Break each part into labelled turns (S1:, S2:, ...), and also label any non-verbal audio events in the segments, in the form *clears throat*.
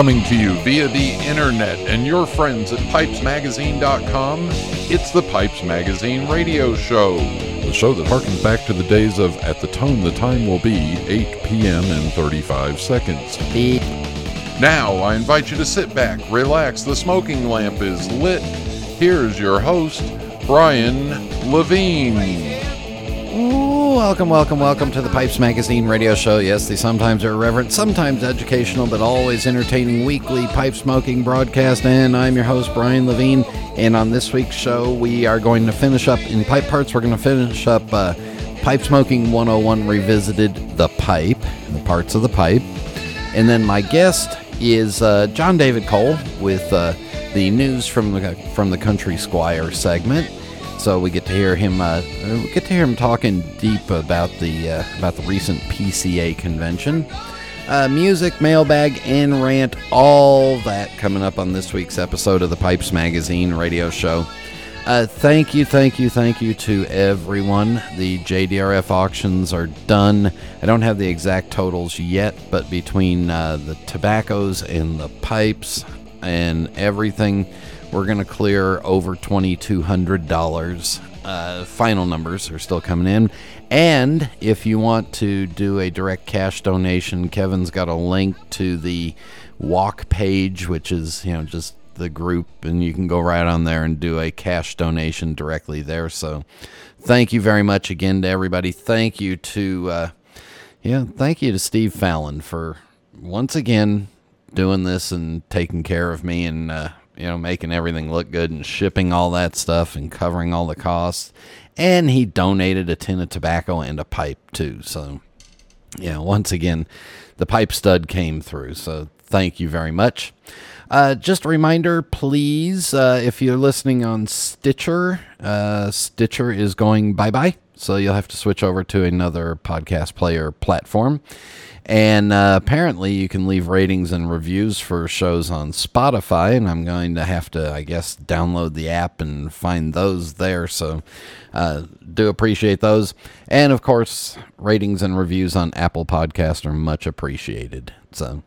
S1: Coming to you via the internet and your friends at pipesmagazine.com, it's the Pipes Magazine radio show. The show that harkens back to the days of At the Tone the Time Will Be 8 p.m. and 35 seconds.
S2: Beep.
S1: Now, I invite you to sit back, relax, the smoking lamp is lit. Here's your host, Brian Levine.
S2: Welcome, welcome, welcome to the Pipes Magazine radio show. Yes, they sometimes irreverent, sometimes educational, but always entertaining weekly pipe smoking broadcast. And I'm your host, Brian Levine. And on this week's show, we are going to finish up in pipe parts. We're going to finish up uh, Pipe Smoking 101 Revisited the Pipe, and the parts of the pipe. And then my guest is uh, Jon David Cole with uh, the news from the from the Country Squire segment. So we get to hear him. Uh, we get to hear him talking deep about the uh, about the recent PCA convention. Uh, music, mailbag, and rant, all that coming up on this week's episode of the Pipes Magazine radio show. Uh, thank you, thank you, thank you to everyone. The JDRF auctions are done. I don't have the exact totals yet, but between uh, the tobaccos and the pipes and everything, we're going to clear over $2,200. Uh, final numbers are still coming in. And if you want to do a direct cash donation, Kevin's got a link to the walk page, which is, you know, just the group, and you can go right on there and do a cash donation directly there. So thank you very much again to everybody. Thank you to, uh, yeah, thank you to Steve Fallon for once again doing this and taking care of me and, uh, you know, making everything look good and shipping all that stuff and covering all the costs. And he donated a tin of tobacco and a pipe too. So, yeah, once again, the pipe stud came through. So, thank you very much. Uh, just a reminder, please, uh, if you're listening on Stitcher, uh, Stitcher is going bye bye. So you'll have to switch over to another podcast player platform. And uh, apparently, you can leave ratings and reviews for shows on Spotify. And I'm going to have to, I guess, download the app and find those there. So, uh, do appreciate those. And of course, ratings and reviews on Apple Podcast are much appreciated. So,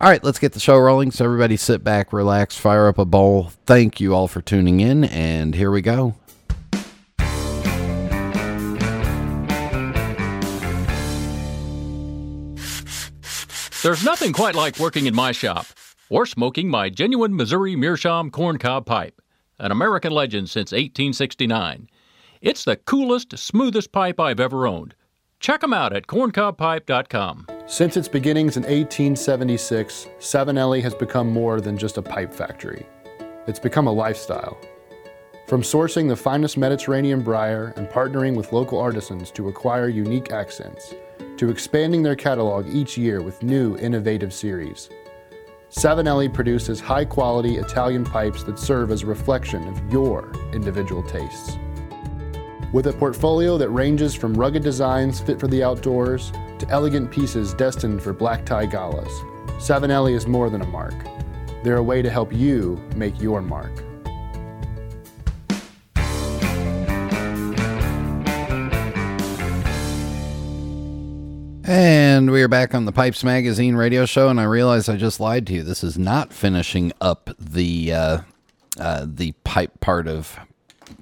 S2: all right, let's get the show rolling. So, everybody sit back, relax, fire up a bowl. Thank you all for tuning in. And here we go.
S3: There's nothing quite like working in my shop or smoking my genuine Missouri Meerschaum corncob pipe, an American legend since 1869. It's the coolest, smoothest pipe I've ever owned. Check them out at corncobpipe.com.
S4: Since its beginnings in 1876, Savinelli has become more than just a pipe factory. It's become a lifestyle. From sourcing the finest Mediterranean briar and partnering with local artisans to acquire unique accents, to expanding their catalog each year with new, innovative series. Savinelli produces high quality Italian pipes that serve as a reflection of your individual tastes. With a portfolio that ranges from rugged designs fit for the outdoors to elegant pieces destined for black tie galas, Savinelli is more than a mark. They're a way to help you make your mark.
S2: And we are back on the Pipes Magazine radio show, and I realize I just lied to you. This is not finishing up the uh, uh, the pipe part of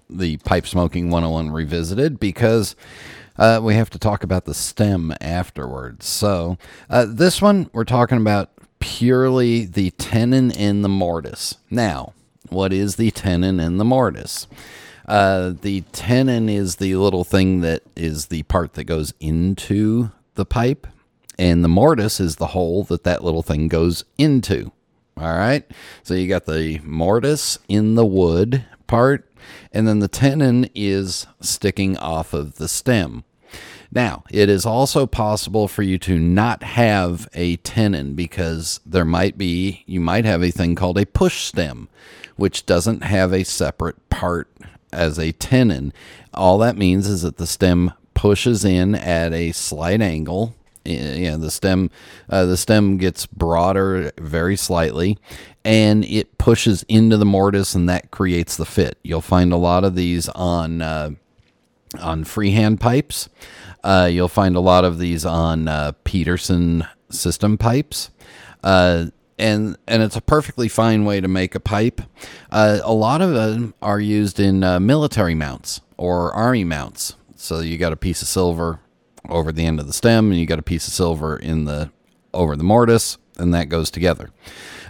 S2: the Pipe Smoking 101 Revisited because uh, we have to talk about the stem afterwards. So, uh, this one, we're talking about purely the tenon and the mortise. Now, what is the tenon and the mortise? Uh, the tenon is the little thing that is the part that goes into the pipe, and the mortise is the hole that that little thing goes into. All right. So you got the mortise in the wood part, and then the tenon is sticking off of the stem. Now, it is also possible for you to not have a tenon because there might be, you might have a thing called a push stem, which doesn't have a separate part as a tenon. All that means is that the stem pushes in at a slight angle. Yeah, the stem, uh, the stem gets broader very slightly, and it pushes into the mortise, and that creates the fit. You'll find a lot of these on uh, on freehand pipes. Uh, you'll find a lot of these on uh, Peterson system pipes. Uh, and and it's a perfectly fine way to make a pipe. Uh, a lot of them are used in uh, military mounts or army mounts. So you got a piece of silver over the end of the stem, and you got a piece of silver in the over the mortise, and that goes together.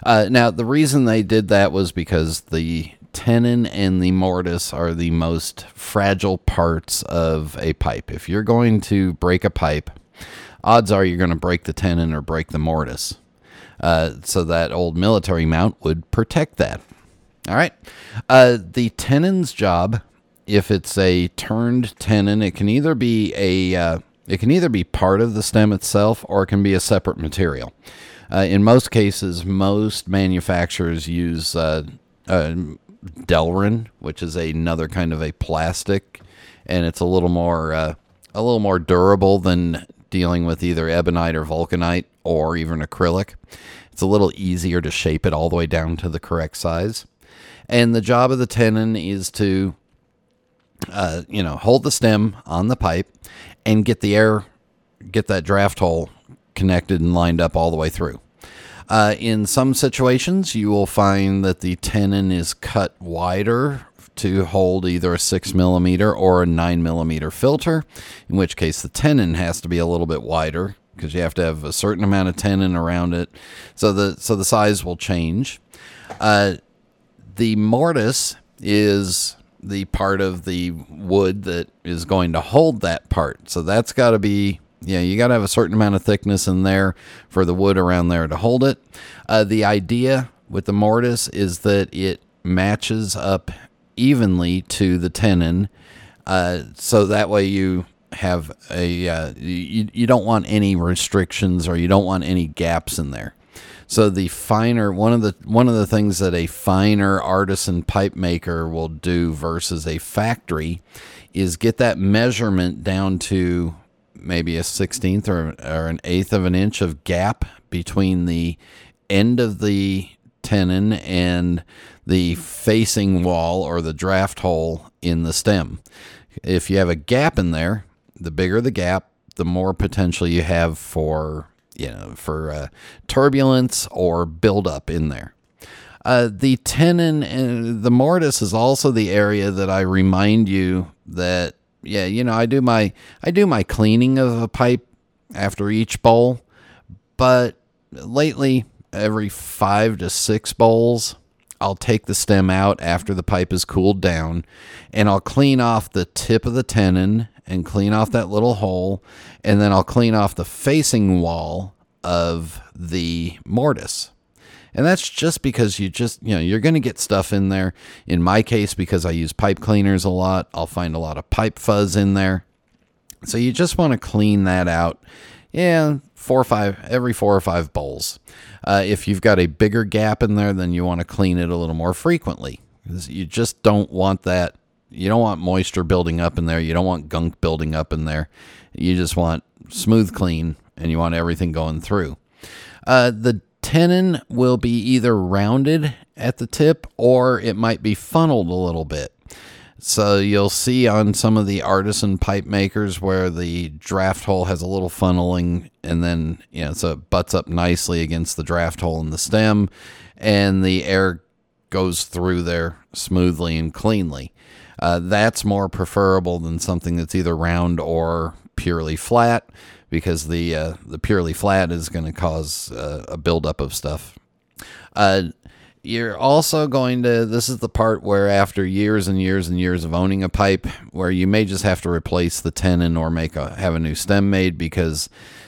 S2: Uh, now, the reason they did that was because the tenon and the mortise are the most fragile parts of a pipe. If you're going to break a pipe, odds are you're going to break the tenon or break the mortise. Uh, so that old military mount would protect that. All right. Uh, the tenon's job, if it's a turned tenon, it can either be a uh, it can either be part of the stem itself or it can be a separate material. Uh, in most cases, most manufacturers use uh, uh, Delrin, which is another kind of a plastic, and it's a little more uh, a little more durable than dealing with either ebonite or vulcanite or even acrylic. It's a little easier to shape it all the way down to the correct size. And the job of the tenon is to, uh, you know, hold the stem on the pipe and get the air, get that draft hole connected and lined up all the way through. Uh, in some situations, you will find that the tenon is cut wider to hold either a six millimeter or a nine millimeter filter, in which case the tenon has to be a little bit wider because you have to have a certain amount of tenon around it. So the so the size will change. Uh, the mortise is the part of the wood that is going to hold that part. So that's got to be yeah, you got to have a certain amount of thickness in there for the wood around there to hold it. Uh, the idea with the mortise is that it matches up evenly to the tenon, uh, so that way you have a uh, you, you don't want any restrictions or you don't want any gaps in there. So the finer one of the one of the things that a finer artisan pipe maker will do versus a factory is get that measurement down to maybe a sixteenth or, or an eighth of an inch of gap between the end of the tenon and the facing wall or the draft hole in the stem. If you have a gap in there, the bigger the gap, the more potential you have for you know for uh, turbulence or buildup in there. Uh, the tenon and the mortise is also the area that I remind you that yeah you know I do my I do my cleaning of a pipe after each bowl, but lately every five to six bowls I'll take the stem out after the pipe is cooled down and I'll clean off the tip of the tenon and clean off that little hole, and then I'll clean off the facing wall of the mortise. And that's just because you just, you know, you're going to get stuff in there. In my case, because I use pipe cleaners a lot, I'll find a lot of pipe fuzz in there. So you just want to clean that out. Yeah, four or five, every four or five bowls. Uh, if you've got a bigger gap in there, then you want to clean it a little more frequently. You just don't want that you don't want moisture building up in there. You don't want gunk building up in there. You just want smooth clean and you want everything going through. Uh, the tenon will be either rounded at the tip or it might be funneled a little bit. So you'll see on some of the artisan pipe makers where the draft hole has a little funneling and then, you know, so it butts up nicely against the draft hole in the stem and the air goes through there smoothly and cleanly. Uh, that's more preferable than something that's either round or purely flat because the uh, the purely flat is going to cause uh, a buildup of stuff. Uh, you're also going to this is the part where after years and years and years of owning a pipe where you may just have to replace the tenon or make a have a new stem made because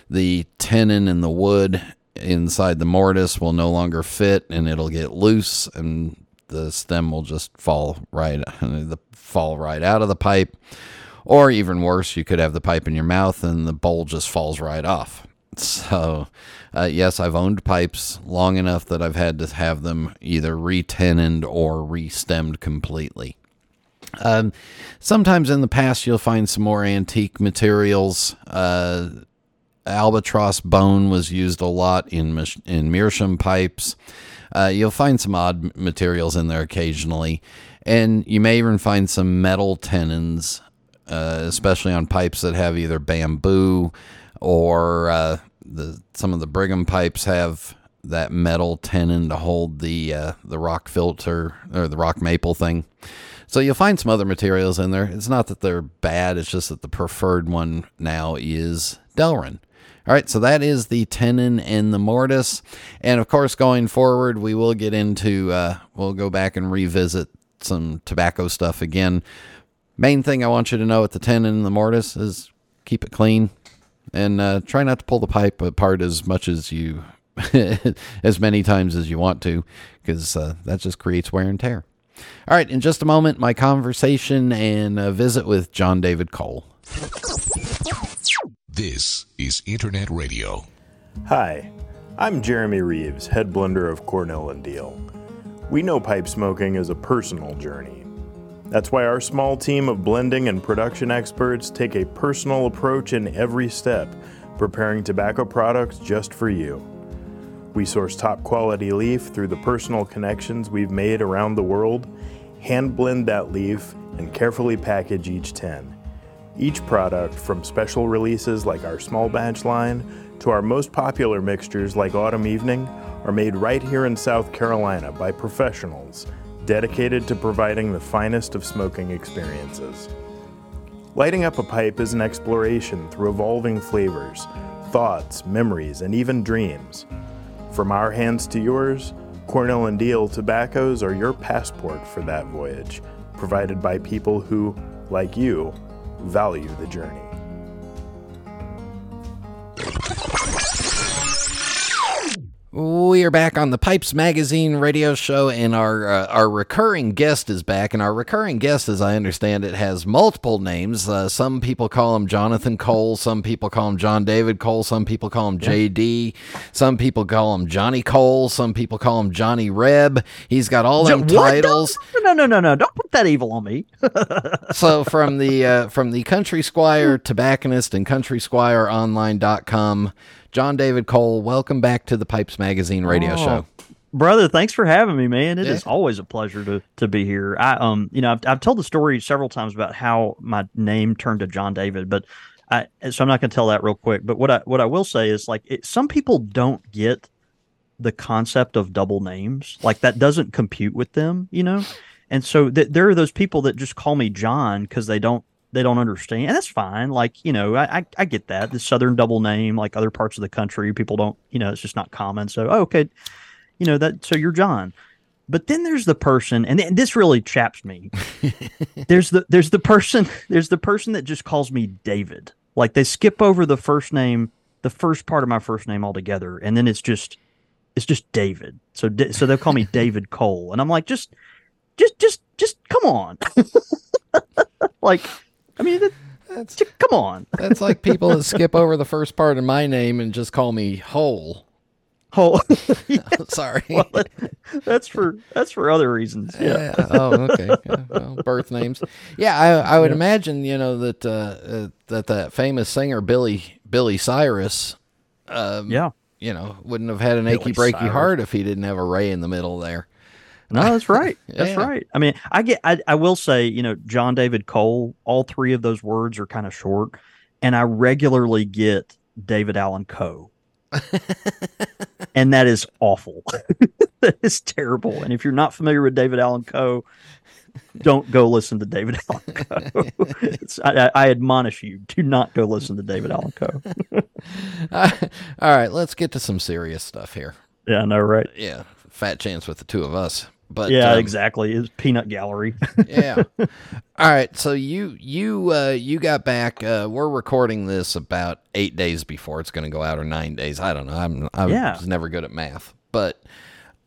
S2: the tenon and the wood inside the mortise will no longer fit and it'll get loose and the stem will just fall right *laughs* the fall right out of the pipe. Or even worse you could have the pipe in your mouth and the bowl just falls right off. So uh, yes i've owned pipes long enough that i've had to have them either retenoned or restemmed completely. Um, sometimes in the past you'll find some more antique materials. Uh, albatross bone was used a lot in in meerschaum pipes uh, you'll find some odd materials in there occasionally, and you may even find some metal tenons, uh, especially on pipes that have either bamboo or uh, the some of the Brigham pipes have that metal tenon to hold the uh, the rock filter or the rock maple thing. So you'll find some other materials in there. It's not that they're bad. It's just that the preferred one now is Delrin. All right, so that is the tenon and the mortise, and of course, going forward, we will get into uh, we'll go back and revisit some tobacco stuff again. Main thing I want you to know with the tenon and the mortise is keep it clean, and uh, try not to pull the pipe apart as much as you *laughs* as many times as you want to, because uh, that just creates wear and tear. All right, in just a moment, my conversation and a visit with Jon David Cole.
S5: This is Internet Radio.
S6: Hi, I'm Jeremy Reeves, head blender of Cornell and Diehl. We know pipe smoking is a personal journey. That's why our small team of blending and production experts take a personal approach in every step, preparing tobacco products just for you. We source top quality leaf through the personal connections we've made around the world, hand blend that leaf, and carefully package each 10. Each product, from special releases like our small batch line to our most popular mixtures like Autumn Evening, are made right here in South Carolina by professionals dedicated to providing the finest of smoking experiences. Lighting up a pipe is an exploration through evolving flavors, thoughts, memories, and even dreams. From our hands to yours, Cornell and Diehl tobaccos are your passport for that voyage, provided by people who, like you, value the journey.
S2: We are back on the Pipes Magazine radio show, and our uh, our recurring guest is back. And our recurring guest, as I understand it, has multiple names. Uh, some people call him Jonathan Cole. Some people call him Jon David Cole. Some people call him JD. Some people call him Johnny Cole. Some people call him Johnny Reb. He's got all them
S7: Jo-
S2: titles.
S7: No, no, no, no, no! Don't put that evil on me. *laughs*
S2: so from the uh, from the country squire tobacconist and country squire countrysquireonline.com jon david cole welcome back to the pipes magazine radio
S7: Oh,
S2: show
S7: brother. Thanks for having me, man. It is
S2: Yeah.
S7: always a pleasure to to be here. I um, you know, I've, I've told the story several times about how my name turned to Jon David, but I so I'm not going to tell that real quick. But what I what I will say is like it, some people don't get the concept of double names, like that doesn't compute with them, you know. And so th- there are those people that just call me John because they don't they don't understand, and that's fine. Like you know, I, I get that the Southern double name, like other parts of the country, people don't, you know, it's just not common. So oh, okay, you know that. So you're John, but then there's the person, and, th- this really chaps me. *laughs* there's the there's the person *laughs* there's the person that just calls me David. Like they skip over the first name, the first part of my first name altogether, and then it's just it's just David. So so they'll call me *laughs* David Cole, and I'm like, just just just just come on, like I mean, that,
S2: that's
S7: just come on. *laughs*
S2: that's like people that skip over the first part of my name and just call me whole
S7: Oh, *laughs* *laughs*
S2: sorry
S7: well, that's for that's for other reasons. Yeah.
S2: Yeah. Oh, okay. Yeah, well, birth names. Yeah, I, I would imagine you know that uh, uh, that that famous singer Billy Billy Cyrus, um,
S7: Yeah.
S2: you know, wouldn't have had an achy
S7: Billy
S2: breaky
S7: Cyrus.
S2: heart if he didn't have a Ray in the middle there.
S7: No, that's right. *laughs* That's
S2: Yeah.
S7: right. I mean, I get. I, I will say, you know, Jon David Cole. All three of those words are kind of short, and I regularly get David Allan Coe, *laughs* and that is awful. *laughs* that is terrible. And if you're not familiar with David Allan Coe, don't go listen to David Allan Coe. I, I I admonish you: do not go listen to David Allan Coe.
S2: All right, let's get to some serious stuff here.
S7: Yeah, I know, right?
S2: Yeah, fat chance with the two of us. But
S7: yeah,
S2: um,
S7: exactly. It's peanut gallery. *laughs*
S2: yeah. All right. So you you uh, you got back. Uh, we're recording this about eight days before it's going to go out, or nine days. I don't know. I'm I
S7: Yeah.
S2: was never good at math, but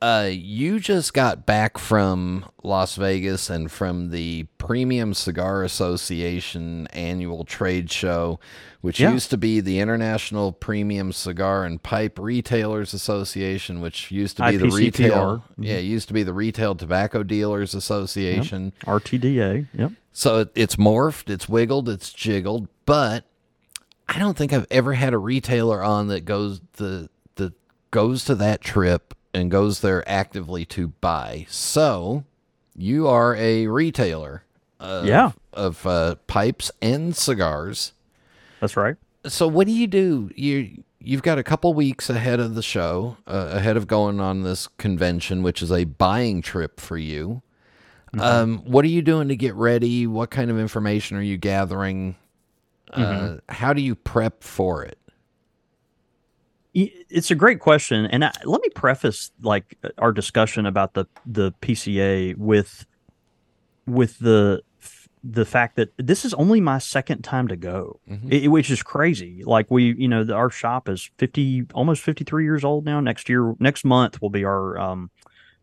S2: uh, you just got back from Las Vegas and from the Premium Cigar Association annual trade show, which
S7: Yeah.
S2: used to be the International Premium Cigar and Pipe Retailers Association, which used to be the
S7: IPCPR.
S2: retail. Yeah, it used to be the Retail Tobacco Dealers Association.
S7: RTDA. Yep.
S2: So it, it's morphed, it's wiggled, it's jiggled, but I don't think I've ever had a retailer on that goes the the goes to that trip and goes there actively to buy. So you are a retailer of,
S7: Yeah.
S2: of uh, pipes and cigars.
S7: That's right.
S2: So what do you do? You you've got a couple weeks ahead of the show, uh, ahead of going on this convention, which is a buying trip for you. Mm-hmm. Um, what are you doing to get ready? What kind of information are you gathering? Uh, mm-hmm. how do you prep for it?
S7: It's a great question, and I, let me preface like our discussion about the the PCA with with the the fact that this is only my second time to go, mm-hmm. it, which is crazy. Like we, you know, the, our shop is fifty, almost fifty three years old now. Next year, next month will be our um,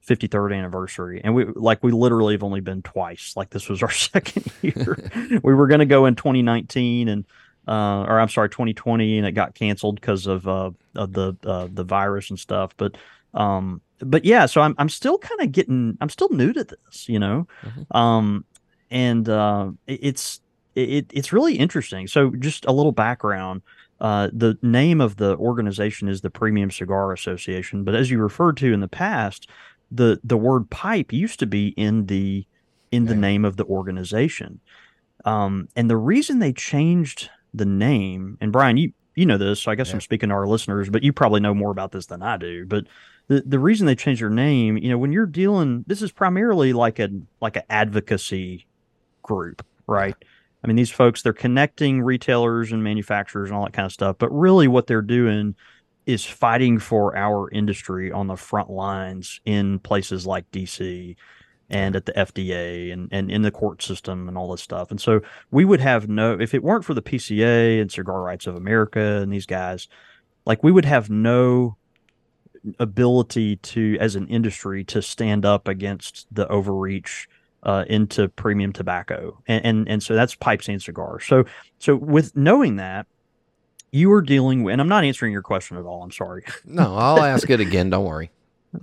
S7: 53rd anniversary and we like we literally have only been twice like this was our *laughs* second year *laughs* we were going to go in 2019 and uh, or i'm sorry 2020 and it got canceled because of uh of the uh, the virus and stuff but um but yeah so i'm i'm still kind of getting i'm still new to this you know mm-hmm. um and uh it's it, it's really interesting so just a little background uh, the name of the organization is the Premium Cigar Association, but as you referred to in the past, the the word pipe used to be in the in the name of the organization. Um, and the reason they changed the name, and Brian, you you know this, so I guess yeah. I'm speaking to our listeners, but you probably know more about this than I do. But the the reason they changed their name, you know, when you're dealing, this is primarily like a like an advocacy group, right? I mean, these folks they're connecting retailers and manufacturers and all that kind of stuff, but really what they're doing is fighting for our industry on the front lines in places like DC and at the FDA and, and in the court system and all this stuff. And so we would have no, if it weren't for the PCA and Cigar Rights of America and these guys, like we would have no ability to, as an industry, to stand up against the overreach uh, into premium tobacco. And, and, and so that's pipes and cigars. So, so with knowing that, you are dealing with, and I'm not answering your question at all. I'm sorry.
S2: no, I'll ask it *laughs* again. Don't worry.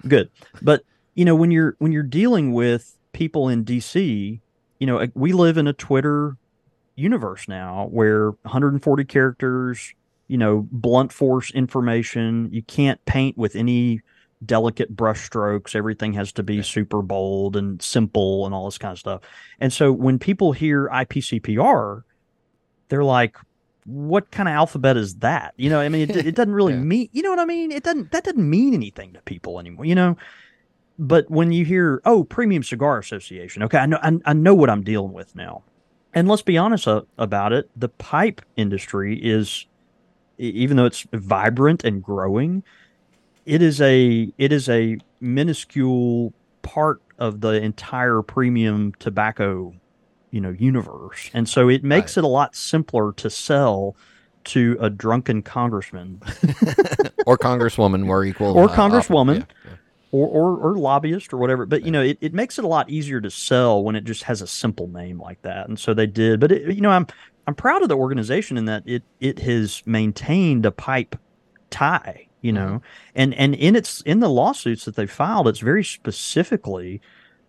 S7: Good, but you know when you're when you're dealing with people in DC, you know we live in a Twitter universe now where 140 characters, you know, blunt force information. You can't paint with any delicate brushstrokes. Everything has to be super bold and simple and all this kind of stuff. And so when people hear IPCPR, they're like, what kind of alphabet is that? You know, I mean, it, it doesn't really *laughs* yeah. mean, you know what I mean? It doesn't, that doesn't mean anything to people anymore, you know? But when you hear, oh, Premium Cigar Association, okay, I know, I, I know what I'm dealing with now. And let's be honest uh, about it. The pipe industry is, even though it's vibrant and growing, it is a, it is a minuscule part of the entire premium tobacco you know universe and so it makes right. it a lot simpler to sell to a drunken congressman *laughs*
S2: or congresswoman we're equal
S7: or uh, congresswoman yeah, yeah. Or, or, or lobbyist or whatever but you know it, it makes it a lot easier to sell when it just has a simple name like that and so they did but it, you know i'm i'm proud of the organization in that it it has maintained a pipe tie you know mm-hmm. and and in its in the lawsuits that they filed it's very specifically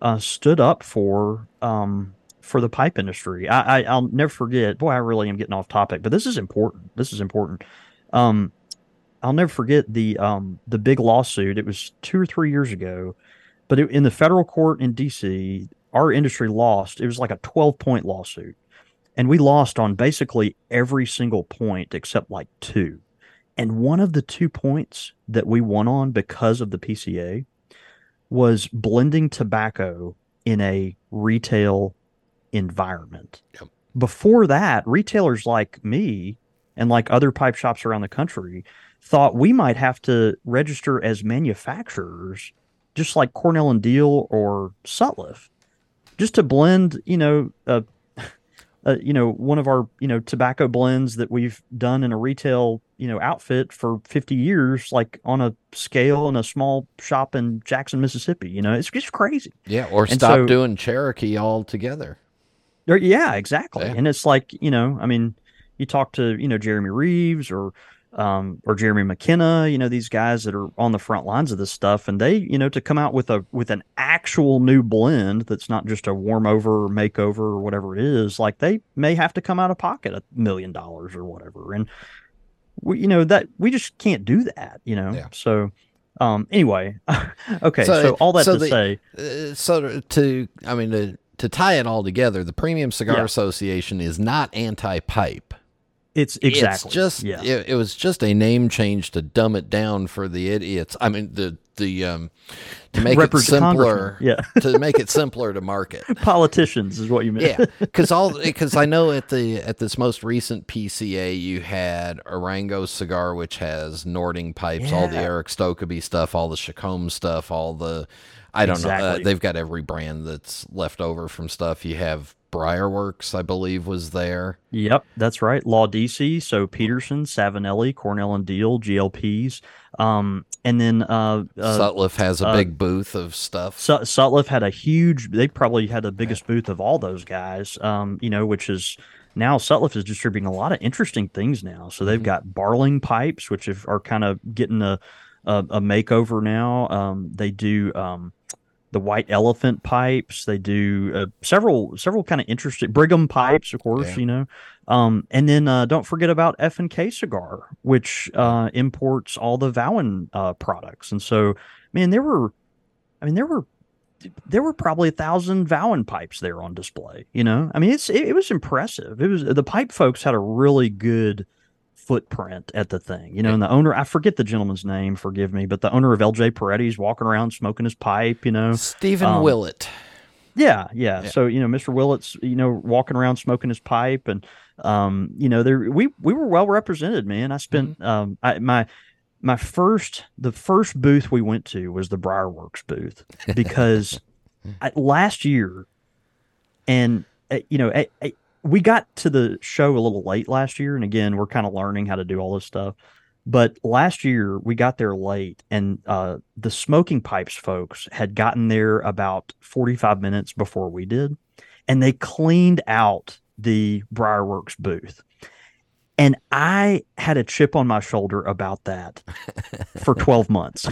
S7: uh, stood up for um, for the pipe industry. I, I will never forget. Boy, I really am getting off topic, but this is important. This is important. Um, I'll never forget the um the big lawsuit. It was two or three years ago, but it, in the federal court in D.C., our industry lost. It was like a twelve point lawsuit, and we lost on basically every single point except like two. And one of the two points that we won on because of the PCA was blending tobacco in a retail environment. Yep. Before that, retailers like me and like other pipe shops around the country thought we might have to register as manufacturers, just like Cornell and Diehl or Sutliff, just to blend, you know, a, a, you know, one of our, you know, tobacco blends that we've done in a retail, you know, outfit for 50 years, like on a scale in a small shop in Jackson, Mississippi. You know, it's just crazy.
S2: Yeah. Or and stop so, doing Cherokee altogether.
S7: Yeah, exactly. Yeah. And it's like, you know, I mean, you talk to, you know, Jeremy Reeves or um, or Jeremy McKenna, you know, these guys that are on the front lines of this stuff, and they, you know, to come out with a with an actual new blend that's not just a warm over or makeover or whatever it is, like they may have to come out of pocket a million dollars or whatever. And we, you know, that we just can't do that, you know. Yeah. So um anyway, *laughs* okay, so, so, all that so to the, say
S2: uh, so to I mean to to tie it all together, the Premium Cigar yeah. Association is not anti-pipe.
S7: It's exactly
S2: It's just
S7: yeah.
S2: it, it was just a name change to dumb it down for the idiots. I mean the the um to make it simpler.
S7: Yeah, *laughs*
S2: to make it simpler to market. *laughs*
S7: Politicians is what you meant.
S2: Yeah, because all *laughs* because I know at the at this most recent PCA you had Arango cigar, which has Nording pipes, all the Erik Stokkebye stuff, all the Chacom stuff, all the I don't know. Uh, they've got every brand that's left over from stuff. You have Briarworks, I believe, was there.
S7: Yep, that's right. Laudisi, so Peterson, Savinelli, Cornell and Diehl, GLPs, um, and then uh, uh,
S2: Sutliff has a
S7: uh,
S2: big booth of stuff.
S7: Sut- Sutliff had a huge. They probably had the biggest booth of all those guys. Um, you know, which is now Sutliff is distributing a lot of interesting things now. So they've got Barling pipes, which are kind of getting a, a a makeover now. Um, they do um, the White Elephant pipes. They do uh, several several kind of interesting Brigham pipes, of course.
S2: Yeah.
S7: You know, um, and then uh, don't forget about F and K Cigar, which uh, imports all the Vauen uh, products. And so, man, there were, I mean, there were there were probably a thousand Vauen pipes there on display. You know, I mean, it's it, it was impressive. It was the pipe folks had a really good footprint at the thing. You know, and the owner, I forget the gentleman's name, forgive me, but the owner of LJ Peretti's walking around smoking his pipe. You know,
S2: Stephen
S7: um,
S2: Willett.
S7: yeah, yeah,
S2: Yeah.
S7: So you know, Mr. Willett's you know walking around smoking his pipe, and um, you know, there we we were well represented, man. I spent um, I my my first the first booth we went to was the Briarworks booth because *laughs* I, last year, and uh, you know, I, we got to the show a little late last year, and again, we're kind of learning how to do all this stuff. But last year we got there late, and uh, the smoking pipes folks had gotten there about 45 minutes before we did, and they cleaned out the Briarworks booth. And I had a chip on my shoulder about that *laughs* for 12 months.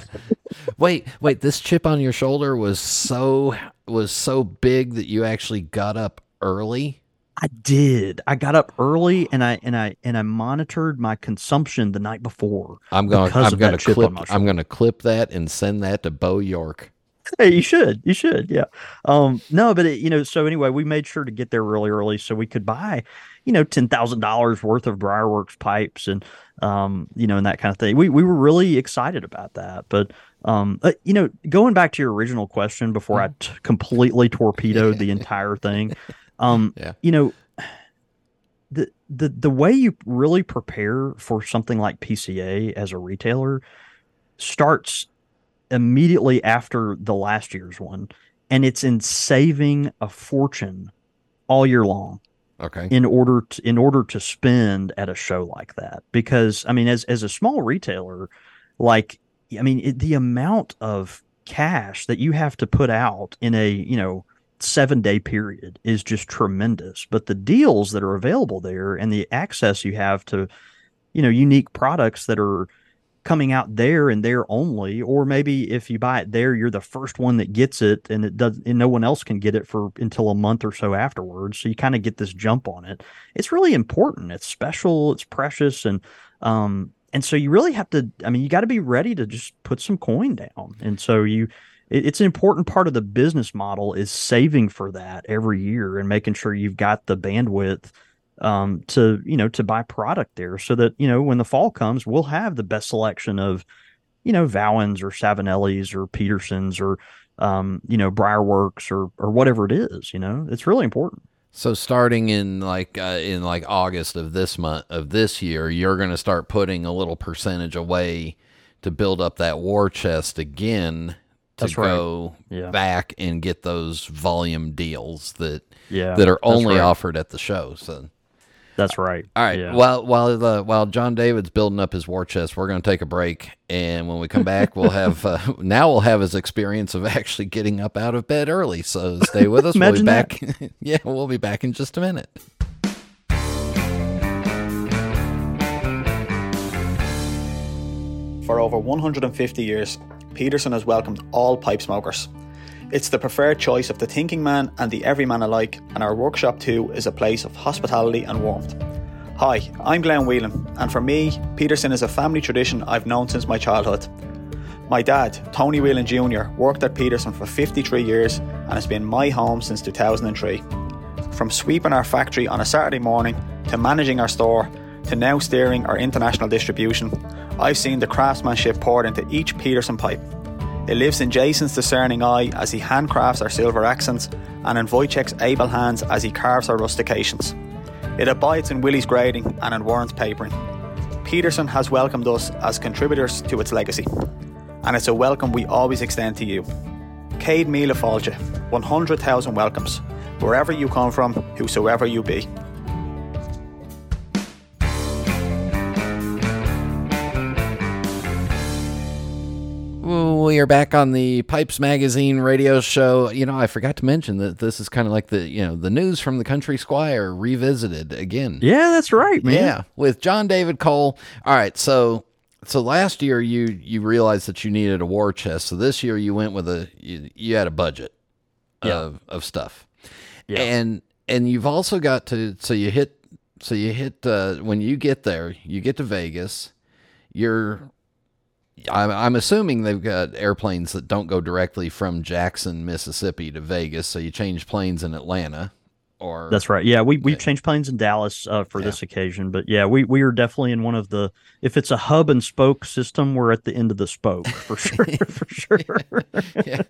S2: Wait, wait. This chip on your shoulder was so was so big that you actually got up early.
S7: I did. I got up early and I and I and I monitored my consumption the night before.
S2: I'm going. I'm going to clip. I'm going to clip that and send that to Bo York.
S7: Hey, you should. You should. Yeah. Um, no, but it, you know, so anyway, we made sure to get there really early so we could buy, you know, ten thousand dollars worth of Briarworks pipes and um, you know, and that kind of thing. We we were really excited about that. But um, uh, you know, going back to your original question before I t- completely torpedoed the *laughs* entire thing, um,
S2: Yeah.
S7: you know, *sighs* the the the way you really prepare for something like PCA as a retailer starts immediately after the last year's one and it's in saving a fortune all year long
S2: Okay.
S7: in order to, in order to spend at a show like that because i mean as as a small retailer like i mean it, the amount of cash that you have to put out in a you know 7 day period is just tremendous. But the deals that are available there and the access you have to you know unique products that are coming out there and there only or maybe if you buy it there you're the first one that gets it and it does and no one else can get it for until a month or so afterwards. So you kind of get this jump on it. It's really important. It's special. It's precious. And um and so you really have to i mean you got to be ready to just put some coin down. And so you it, it's an important part of the business model is saving for that every year and making sure you've got the bandwidth um, to you know to buy product there so that you know when the fall comes we'll have the best selection of you know Vauens or Savinellis or Petersons or um, you know Briarworks or or whatever it is you know? It's really important.
S2: So starting in like uh, in like August of this month of this year, you're going to start putting a little percentage away to build up that war chest again to
S7: That's right.
S2: go
S7: Yeah.
S2: back and get those volume deals that
S7: yeah
S2: that are only
S7: right.
S2: offered at the show. So
S7: that's right
S2: all right,
S7: yeah.
S2: while while the, while Jon David's building up his war chest, we're going to take a break, and when we come back, we'll *laughs* have uh, now we'll have his experience of actually getting up out of bed early. So stay with us. we'll be
S7: Imagine
S2: back. *laughs* yeah, we'll be back in just a minute.
S8: For over 150 years, Peterson has welcomed all pipe smokers. It's the preferred choice of the thinking man and the everyman alike, and our workshop too is a place of hospitality and warmth. Hi, I'm Glenn Whelan, and for me, Peterson is a family tradition I've known since my childhood. My dad, Tony Whelan Jr., worked at Peterson for 53 years and has been my home since 2003. From sweeping our factory on a Saturday morning, to managing our store, to now steering our international distribution, I've seen the craftsmanship poured into each Peterson pipe. It lives in Jason's discerning eye as he handcrafts our silver accents and in Wojciech's able hands as he carves our rustications. It abides in Willie's grading and in Warren's papering. Peterson has welcomed us as contributors to its legacy, and it's a welcome we always extend to you. Céad Míle Fáilte, 100,000 welcomes, wherever you come from, whosoever you be.
S2: We are back on the Pipes Magazine radio show. You know, I forgot to mention that this is kind of like the you know the news from the Country Squire revisited again.
S7: Yeah, that's right, man.
S2: Yeah, with Jon David Cole. All right, so so last year you you realized that you needed a war chest. So this year you went with a you, you had a budget
S7: Yeah.
S2: of of stuff.
S7: Yeah.
S2: And and you've also got to so you hit so you hit uh, when you get there, you get to Vegas. You're I'm, I'm assuming they've got airplanes that don't go directly from Jackson, Mississippi to Vegas. So you change planes in Atlanta, or
S7: That's right. Yeah, we we changed planes in Dallas uh, for this occasion, but yeah, we we are definitely in one of the. If it's a hub and spoke system, we're at the end of the spoke *laughs* for sure. for sure.
S2: Yeah.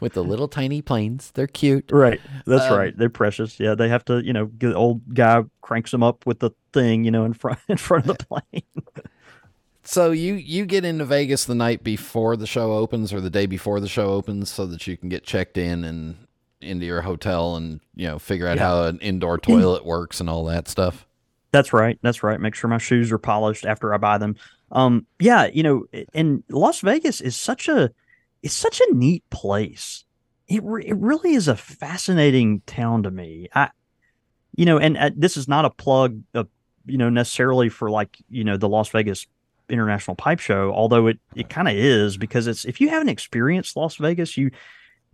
S2: with the little tiny planes. They're cute.
S7: Right. That's
S2: Um,
S7: right. They're precious. Yeah, they have to. You know, the old guy cranks them up with the thing. You know, in front *laughs* in front of the plane.
S2: So you you get into Vegas the night before the show opens or the day before the show opens, so that you can get checked in and into your hotel and you know figure out
S7: Yeah.
S2: how an indoor toilet works and all that stuff.
S7: That's right. That's right. Make sure my shoes are polished after I buy them. Um, yeah, you know, and Las Vegas is such a it's such a neat place. It re- it really is a fascinating town to me. I, you know, and uh, this is not a plug, uh, you know, necessarily for like you know the Las Vegas International Pipe Show, although it it kind of is because it's if you haven't experienced Las Vegas, you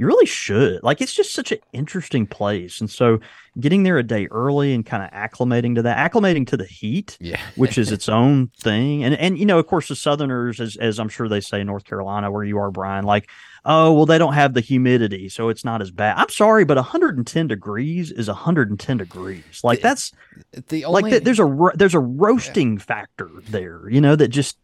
S7: you really should. Like it's just such an interesting place. And so getting there a day early and kind of acclimating to that, acclimating to the heat,
S2: Yeah.
S7: which is *laughs* its own thing. And and you know, of course, the Southerners, as as I'm sure they say in North Carolina, where you are, Brian, like, oh well, they don't have the humidity, so it's not as bad. I'm sorry, but 110 degrees is 110 degrees. Like that's
S2: The only
S7: like th- there's a there's a roasting factor there, you know, that just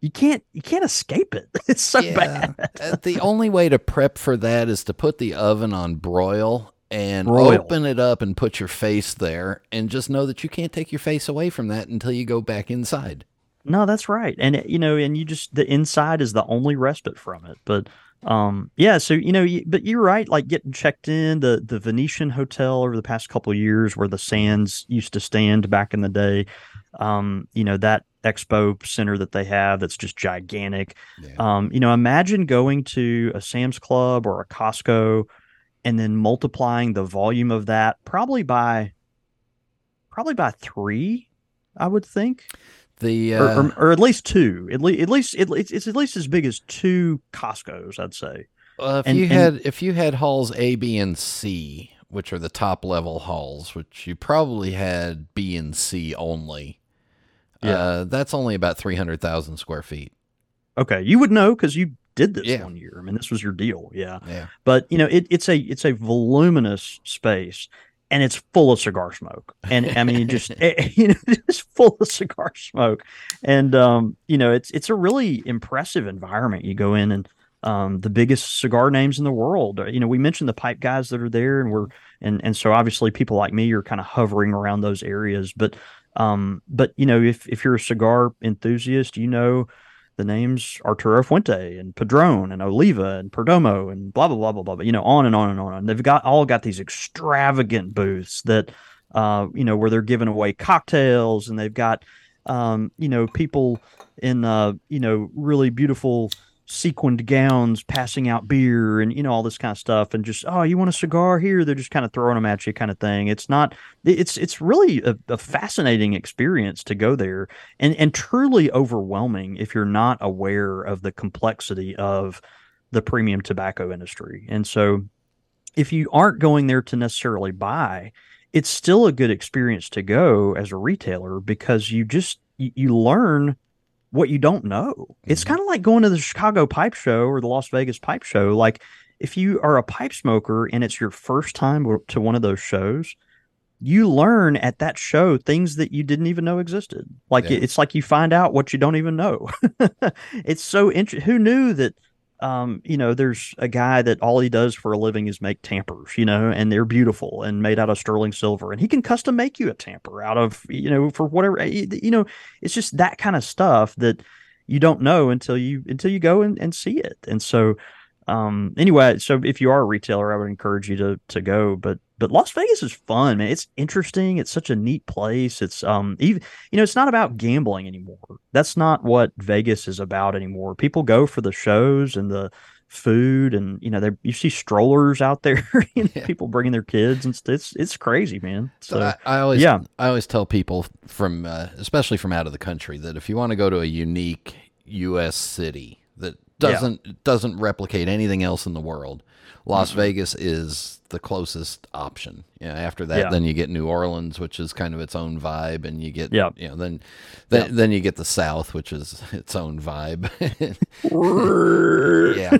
S7: you can't you can't escape it. *laughs* It's so bad.
S2: Uh, the only way to prep for that is to put the oven on broil and
S7: Broil.
S2: open it up and put your face there and just know that you can't take your face away from that until you go back inside.
S7: No, that's right. And it- you know, and you just the inside is the only respite from it. But um yeah, so you know, you, but you're right like getting checked in the the Venetian hotel over the past couple of years where the Sands used to stand back in the day. Um, you know, that expo center that they have that's just gigantic.
S2: Yeah.
S7: Um, you know, imagine going to a Sam's Club or a Costco and then multiplying the volume of that probably by probably by 3, I would think
S2: The
S7: or,
S2: uh,
S7: or, or at least two. At least, at least, it, it's, it's at least as big as two Costco's, I'd say.
S2: uh, if
S7: and-
S2: you
S7: and-
S2: had if you had halls A, B, and C, which are the top level halls, which you probably had B and C only.
S7: Yeah.
S2: Uh, that's only about three hundred thousand square feet.
S7: Okay, you would know because you did this
S2: Yeah.
S7: one year. I mean, this was your deal, yeah.
S2: Yeah.
S7: But you know, it, it's a it's a voluminous space, and it's full of cigar smoke. And I mean, just *laughs* eh, *laughs* you know, *laughs* it's full of cigar smoke, and um, you know, it's it's a really impressive environment. You go in and um, the biggest cigar names in the world. uh, You know, we mentioned the pipe guys that are there, and we're and and so obviously people like me are kind of hovering around those areas. But um, but you know, if if you're a cigar enthusiast, you know the names Arturo Fuente and Padron and Oliva and Perdomo and blah blah blah blah blah. You know, on and on and on. And they've got all got these extravagant booths that uh, you know, where they're giving away cocktails and they've got um, you know, people in uh, you know, really beautiful sequined gowns passing out beer and you know all this kind of stuff and just oh you want a cigar here? They're just kind of throwing them at you kind of thing. It's not it's it's really a, a fascinating experience to go there and and truly overwhelming if you're not aware of the complexity of the premium tobacco industry. And so if you aren't going there to necessarily buy it's still a good experience to go as a retailer because you just you, you learn what you don't know. It's mm-hmm. kind of like going to the Chicago Pipe Show or the Las Vegas Pipe Show. Like if you are a pipe smoker and it's your first time to one of those shows, you learn at that show things that you didn't even know existed. Like
S2: Yeah.
S7: it's like you find out what you don't even know. *laughs* it's so interesting. Who knew that? Um, you know, there's a guy that all he does for a living is make tampers, you know, and they're beautiful and made out of sterling silver, and he can custom make you a tamper out of, you know, for whatever, you you know, it's just that kind of stuff that you don't know until you until you go and, and see it. And so, um, anyway, so if you are a retailer, I would encourage you to to go. But but Las Vegas is fun, man. It's interesting. It's such a neat place. It's um even you know, it's not about gambling anymore. That's not what Vegas is about anymore. People go for the shows and the food and you know they you see strollers out *laughs* there you know,
S2: Yeah.
S7: people bringing their kids and it's it's crazy man so
S2: So I, I always,
S7: yeah.
S2: I always tell people from, uh, especially from out of the country, that if you want to go to a unique U.S. city that
S7: Yeah.
S2: doesn't doesn't replicate anything else in the world, Las Vegas is the closest option. You know, after that,
S7: Yeah.
S2: then you get New Orleans, which is kind of its own vibe, and you get,
S7: Yeah.
S2: you know, then then,
S7: Yeah.
S2: then you get the South, which is *laughs* its own vibe. *laughs* yeah.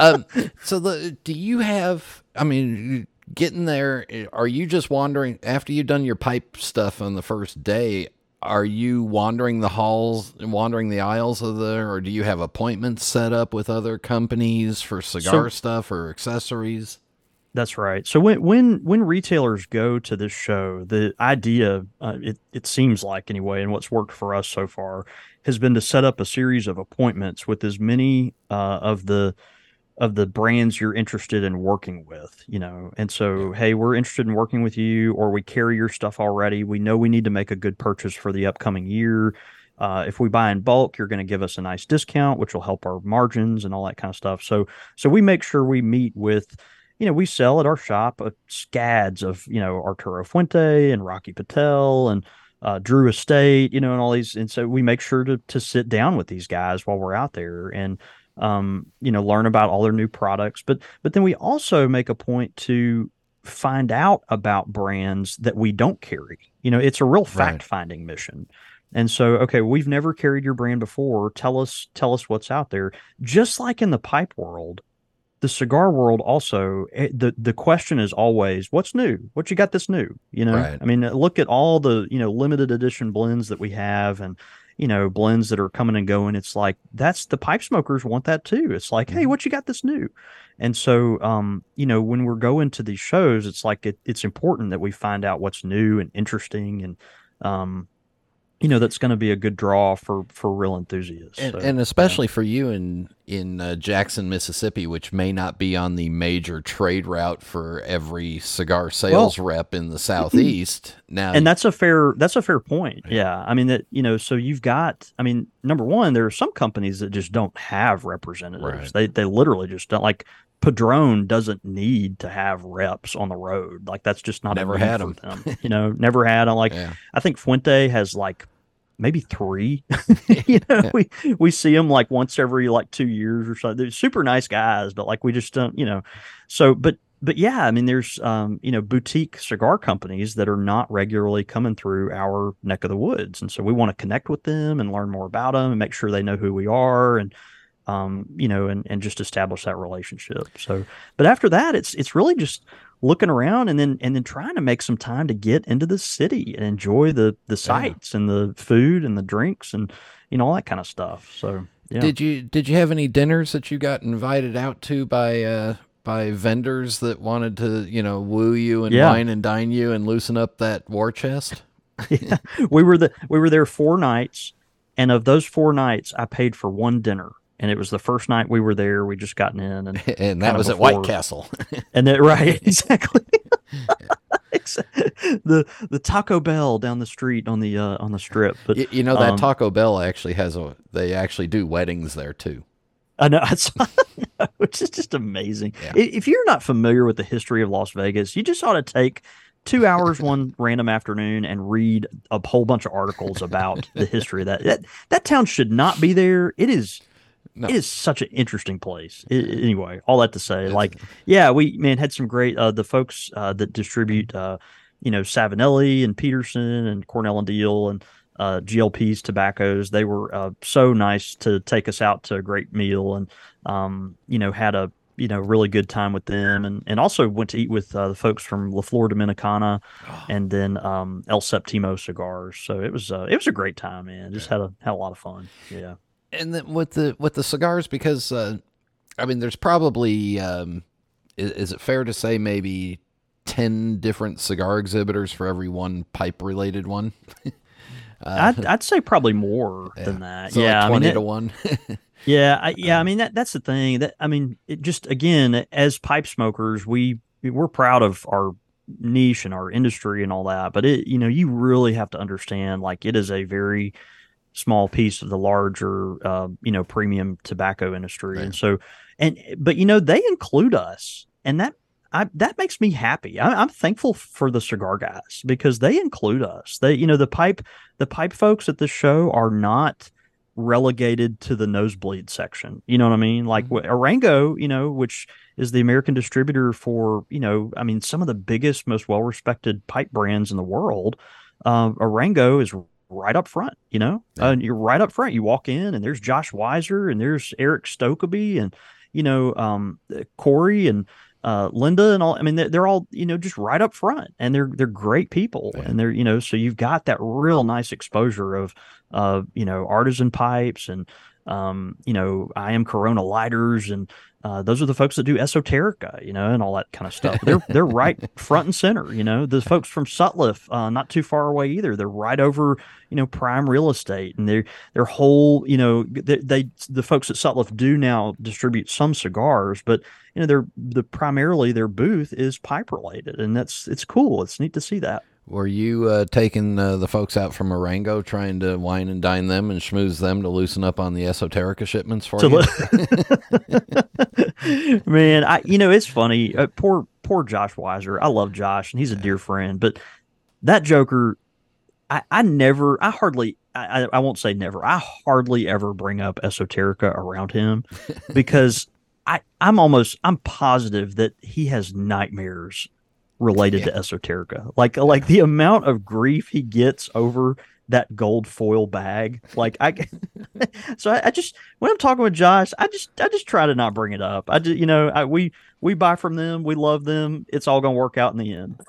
S2: Um, so the do you have? I mean, getting there, are you just wandering after you've done your pipe stuff on the first day? Are you wandering the halls, and wandering the aisles of the, or do you have appointments set up with other companies for cigar stuff or accessories?
S7: That's right. So when when when retailers go to this show, the idea uh, it it seems like anyway, and what's worked for us so far has been to set up a series of appointments with as many uh, of the of the brands you're interested in working with, you know. And so, hey, we're interested in working with you, or we carry your stuff already. We know we need to make a good purchase for the upcoming year. Uh, if we buy in bulk, you're going to give us a nice discount, which will help our margins and all that kind of stuff. So, so we make sure we meet with you know, we sell at our shop uh, scads of, you know, Arturo Fuente and Rocky Patel and uh, Drew Estate, you know, and all these. And so we make sure to, to sit down with these guys while we're out there and, um, you know, learn about all their new products. But, but then we also make a point to find out about brands that we don't carry. You know, it's a real fact finding mission. And so, okay, we've never carried your brand before. Tell us, tell us what's out there. Just like in the pipe world, the cigar world also eh, the the question is always what's new what you got this new you know
S2: Right.
S7: i mean look at all the you know limited edition blends that we have and you know blends that are coming and going it's like that's the pipe smokers want that too. It's like hey what you got this new? And so um you know when we're going to these shows it's like it, it's important that we find out what's new and interesting and um you know that's going to be a good draw for for real enthusiasts
S2: And,
S7: So,
S2: and especially for you in in uh, Jackson, Mississippi, which may not be on the major trade route for every cigar sales rep in the *clears throat* southeast. Now,
S7: and that's a fair that's a fair point yeah i mean that you know so you've got i mean number one there are some companies that just don't have representatives
S2: Right.
S7: they they literally just don't like Padron doesn't need to have reps on the road like that's just not
S2: Never had
S7: for
S2: 'em.
S7: them you know never had them *laughs* like
S2: Yeah.
S7: i think fuente has like maybe three. *laughs* You know we we see them like once every like two years or so. They're super nice guys but like we just don't you know. So but but yeah i mean there's um you know boutique cigar companies that are not regularly coming through our neck of the woods. And so we want to connect with them and learn more about them and make sure they know who we are and um you know and and just establish that relationship. So but after that it's it's really just looking around and then and then trying to make some time to get into the city and enjoy the the sights and the food and the drinks and you know all that kind of stuff so yeah
S2: Did you did you have any dinners that you got invited out to by uh by vendors that wanted to, you know, woo you and
S7: Yeah.
S2: wine and dine you and loosen up that war chest?
S7: yeah. *laughs* *laughs* we were the we were there four nights and of those four nights i paid for one dinner and it was the first night we were there we just gotten in and *laughs*
S2: And that was at White Castle. *laughs*
S7: and then right *laughs* exactly the the taco bell down the street on the uh on the strip but
S2: you, you know that
S7: um,
S2: Taco Bell actually has a they actually do weddings there too.
S7: I know, it's, which is just amazing.
S2: Yeah.
S7: If you're not familiar with the history of Las Vegas, you just ought to take two hours one random afternoon and read a whole bunch of articles about the history of that. That that town should not be there. It is.
S2: No.
S7: It is such an interesting place. I- anyway, all that to say, like, yeah, we man had some great uh, the folks uh, that distribute, uh, you know, Savinelli and Peterson and Cornell and Diehl and uh, GLP's tobaccos. They were uh, so nice to take us out to a great meal and, um, you know, had a you know, really good time with them, and and also went to eat with uh, the folks from La Flor Dominicana,
S2: Oh.
S7: and then um, El Septimo Cigars. So it was uh, it was a great time, man. Just had a had a lot of fun. Yeah.
S2: And then with the with the cigars because uh, I mean there's probably um, is, is it fair to say maybe 10 different cigar exhibitors for every one pipe related one *laughs*
S7: I'd, I'd say probably more than that.
S2: so
S7: yeah,
S2: like
S7: I mean,
S2: 20
S7: it-
S2: to 1 *laughs*
S7: Yeah, I, yeah. I mean that that's the thing. That I mean, it just again, as pipe smokers, we we're proud of our niche and our industry and all that. But it, you know, you really have to understand like it is a very small piece of the larger, uh, you know, premium tobacco industry. And so, and but you know, they include us, and that I, that makes me happy. I, I'm thankful for the cigar guys because they include us. They, you know, the pipe the pipe folks at the show are not relegated to the nosebleed section. You know what I mean? Like
S2: Mm-hmm.
S7: Arango, you know, which is the American distributor for, you know, I mean, some of the biggest, most well respected pipe brands in the world. Uh, Arango is right up front, you know, uh, and you're right up front. You walk in and there's Josh Weiser and there's Erik Stokkebye and, you know, um, Corey and, uh, Linda and all. I mean, they're, they're all you know just right up front, and they're they're great people, and they're you know so you've got that real nice exposure of uh you know artisan pipes and um you know IM Corona lighters and uh, those are the folks that do esoterica, you know, and all that kind of stuff. They're *laughs* they're right front and center, you know. The folks from Sutliff, uh, not too far away either. They're right over, you know, prime real estate, and their their whole, you know, they, they the folks at Sutliff do now distribute some cigars, but you know, they're the primarily their booth is pipe related, and that's it's cool. It's neat to see that.
S2: Were you uh, taking uh, the folks out from Marengo, trying to wine and dine them and schmooze them to loosen up on the esoterica shipments for you? *laughs*
S7: Man, I you know it's funny. Uh, poor poor Josh Weiser. I love Josh, and he's a dear friend. But that Joker, I I never, I hardly, I I I won't say never. I hardly ever bring up esoterica around him *laughs* because I I'm almost I'm positive that he has nightmares related to esoterica. Like like the amount of grief he gets over that gold foil bag. Like I, *laughs* so I, I just when I'm talking with Josh, I just I just try to not bring it up. I just you know I, we we buy from them, we love them. It's all gonna work out in the end.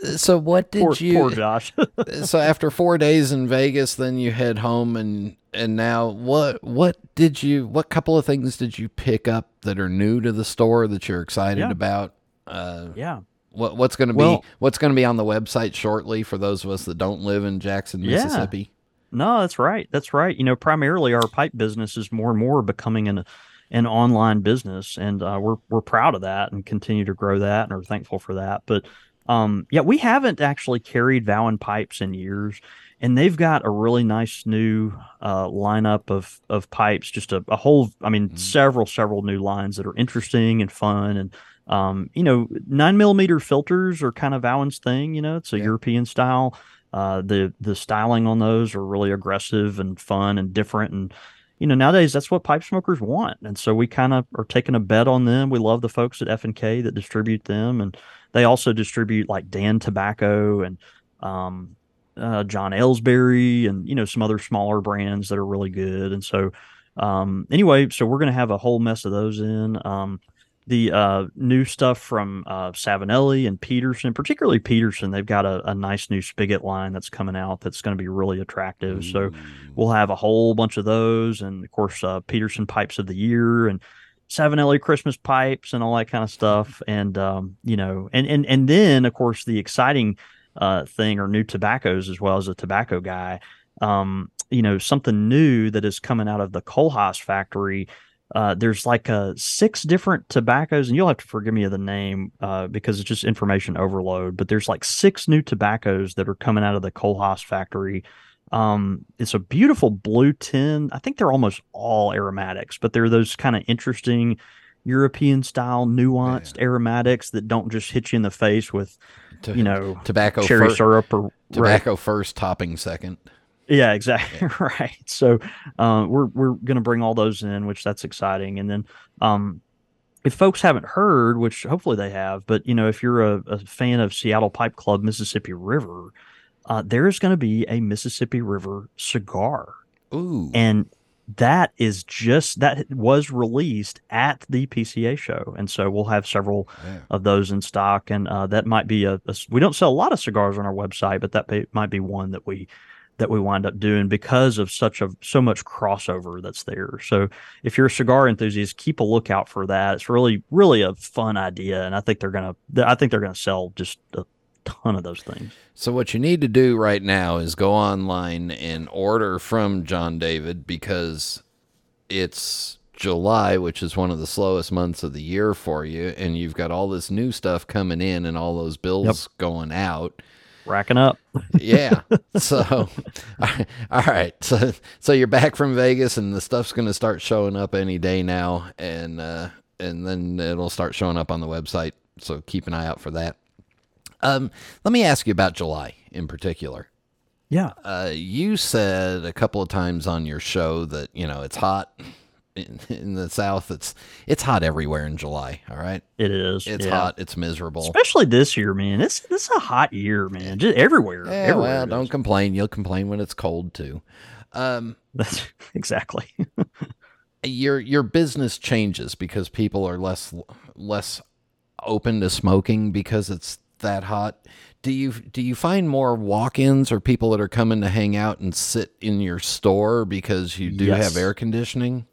S7: *laughs*
S2: so what did
S7: poor,
S2: you
S7: poor Josh? *laughs*
S2: so after four days in Vegas, then you head home and and now what what did you what couple of things did you pick up that are new to the store that you're excited
S7: Yeah.
S2: about? Uh,
S7: yeah.
S2: What what's going to be what's going to be on the website shortly for those of us that don't live in Jackson, Mississippi? Yeah.
S7: No, that's right. That's right. You know, primarily our pipe business is more and more becoming an an online business, and uh, we're we're proud of that and continue to grow that and are thankful for that. But um, yeah, we haven't actually carried Vauen pipes in years, and they've got a really nice new uh, lineup of of pipes. Just a, a whole, I mean, several several new lines that are interesting and fun and. Um, you know, nine millimeter filters are kind of Vauen's thing. You know, it's a European style. Uh, the the styling on those are really aggressive and fun and different. And you know, nowadays that's what pipe smokers want. And so we kind of are taking a bet on them. We love the folks at F and K that distribute them, and they also distribute like Dan Tobacco and um, uh, John Aylesbury and you know some other smaller brands that are really good. And so um, anyway, so we're gonna have a whole mess of those in. Um, the uh, new stuff from uh, Savinelli and Peterson, particularly Peterson, they've got a, a nice new spigot line that's coming out that's going to be really attractive. So we'll have a whole bunch of those, and of course uh, Peterson pipes of the year and Savinelli Christmas pipes and all that kind of stuff. And um, you know, and and and then of course the exciting uh, thing are new tobaccos as well as a tobacco guy. Um, you know, something new that is coming out of the Kohlhase factory uh, there's like uh, six different tobaccos, and you'll have to forgive me of the name uh, because it's just information overload. But there's like six new tobaccos that are coming out of the Kohlhase factory. Um, it's a beautiful blue tin. I think they're almost all aromatics, but they're those kind of interesting European style, nuanced aromatics that don't just hit you in the face with,
S2: To-
S7: you know,
S2: tobacco
S7: cherry
S2: fir-
S7: syrup or right.
S2: Tobacco first, topping second.
S7: Yeah, exactly. *laughs* right. So uh, we're we're gonna bring all those in, which that's exciting. And then um, if folks haven't heard, which hopefully they have, but you know, if you're a, a fan of Seattle Pipe Club Mississippi River, uh, there is going to be a Mississippi River cigar.
S2: Ooh.
S7: And that is just that was released at the PCA show, and so we'll have several
S2: Yeah.
S7: of those in stock, and uh, that might be a we don't sell a lot of cigars on our website, but that be, might be one that we that we wind up doing because of such a so much crossover that's there. So if you're a cigar enthusiast, keep a lookout for that. It's really really a fun idea, and I think they're gonna I think they're gonna sell just a ton of those things.
S2: So what you need to do right now is go online and order from Jon David because it's July, which is one of the slowest months of the year for you, and you've got all this new stuff coming in and all those bills going out.
S7: Racking up.
S2: Yeah. *laughs* so, *laughs* all right. So, so you're back from Vegas, and the stuff's going to start showing up any day now, and uh, and then it'll start showing up on the website. So keep an eye out for that. Um, let me ask you about July in particular.
S7: Yeah.
S2: Uh, you said a couple of times on your show that you know it's hot in, in the South. It's it's hot everywhere in July. All right,
S7: It is.
S2: it's
S7: yeah.
S2: hot. It's miserable.
S7: Especially this year, man. This this is a hot year, man. Just everywhere.
S2: Yeah,
S7: everywhere
S2: well, don't complain. You'll complain when it's cold too. Um,
S7: That's *laughs* exactly.
S2: your your business changes because people are less less open to smoking because it's that hot. Do you do you find more walk-ins or people that are coming to hang out and sit in your store because you do
S7: Yes.
S2: have air conditioning?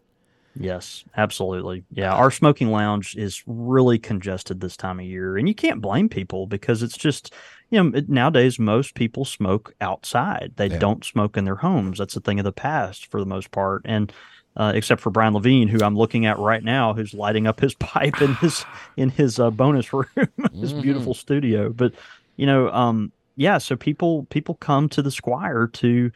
S7: Yes, absolutely. Yeah, our smoking lounge is really congested this time of year, and you can't blame people because it's just, you know, it- nowadays most people smoke outside. They
S2: Yeah.
S7: don't smoke in their homes. That's a thing of the past for the most part, and uh, except for Brian Levine, who I'm looking at right now, who's lighting up his *laughs* pipe in his in his uh, bonus room, *laughs* his beautiful studio. But you know, um, yeah, so people people come to the Squire to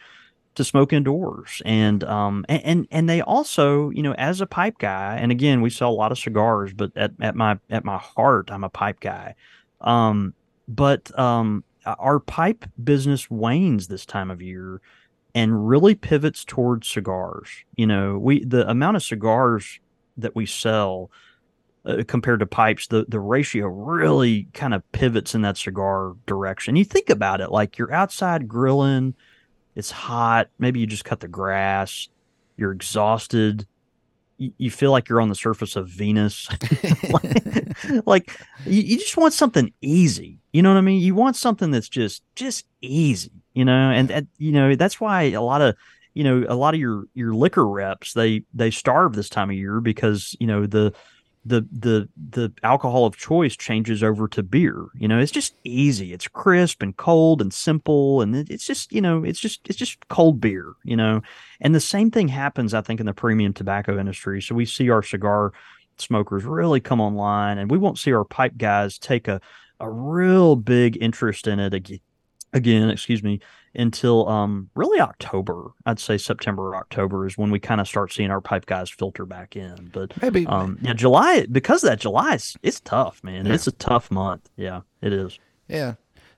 S7: to smoke indoors. And um and, and and they also you know as a pipe guy and again we sell a lot of cigars but at, at my at my heart i'm a pipe guy. Um but um our pipe business wanes this time of year and really pivots towards cigars. You know we the amount of cigars that we sell uh, compared to pipes the the ratio really kind of pivots in that cigar direction. You think about it like you're outside grilling it's hot. Maybe you just cut the grass. You're exhausted. You, you feel like you're on the surface of venus. *laughs* Like, like you, you just want something easy. You know what i mean? You want something that's just just easy you know? And, and you know that's why a lot of you know a lot of your your liquor reps they they starve this time of year because you know the the the the alcohol of choice changes over to beer. You know, it's just easy. It's crisp and cold and simple, and it's just you know, it's just it's just cold beer. You know, and the same thing happens, I think, in the premium tobacco industry. So we see our cigar smokers really come online, and we won't see our pipe guys take a a real big interest in it again. Excuse me, until um really October. I'd say September or October is when we kind of start seeing our pipe guys filter back in. But
S2: Maybe
S7: um, yeah, July because of that July is it's tough, man.
S2: Yeah.
S7: It's a tough month. Yeah, it is.
S2: Yeah.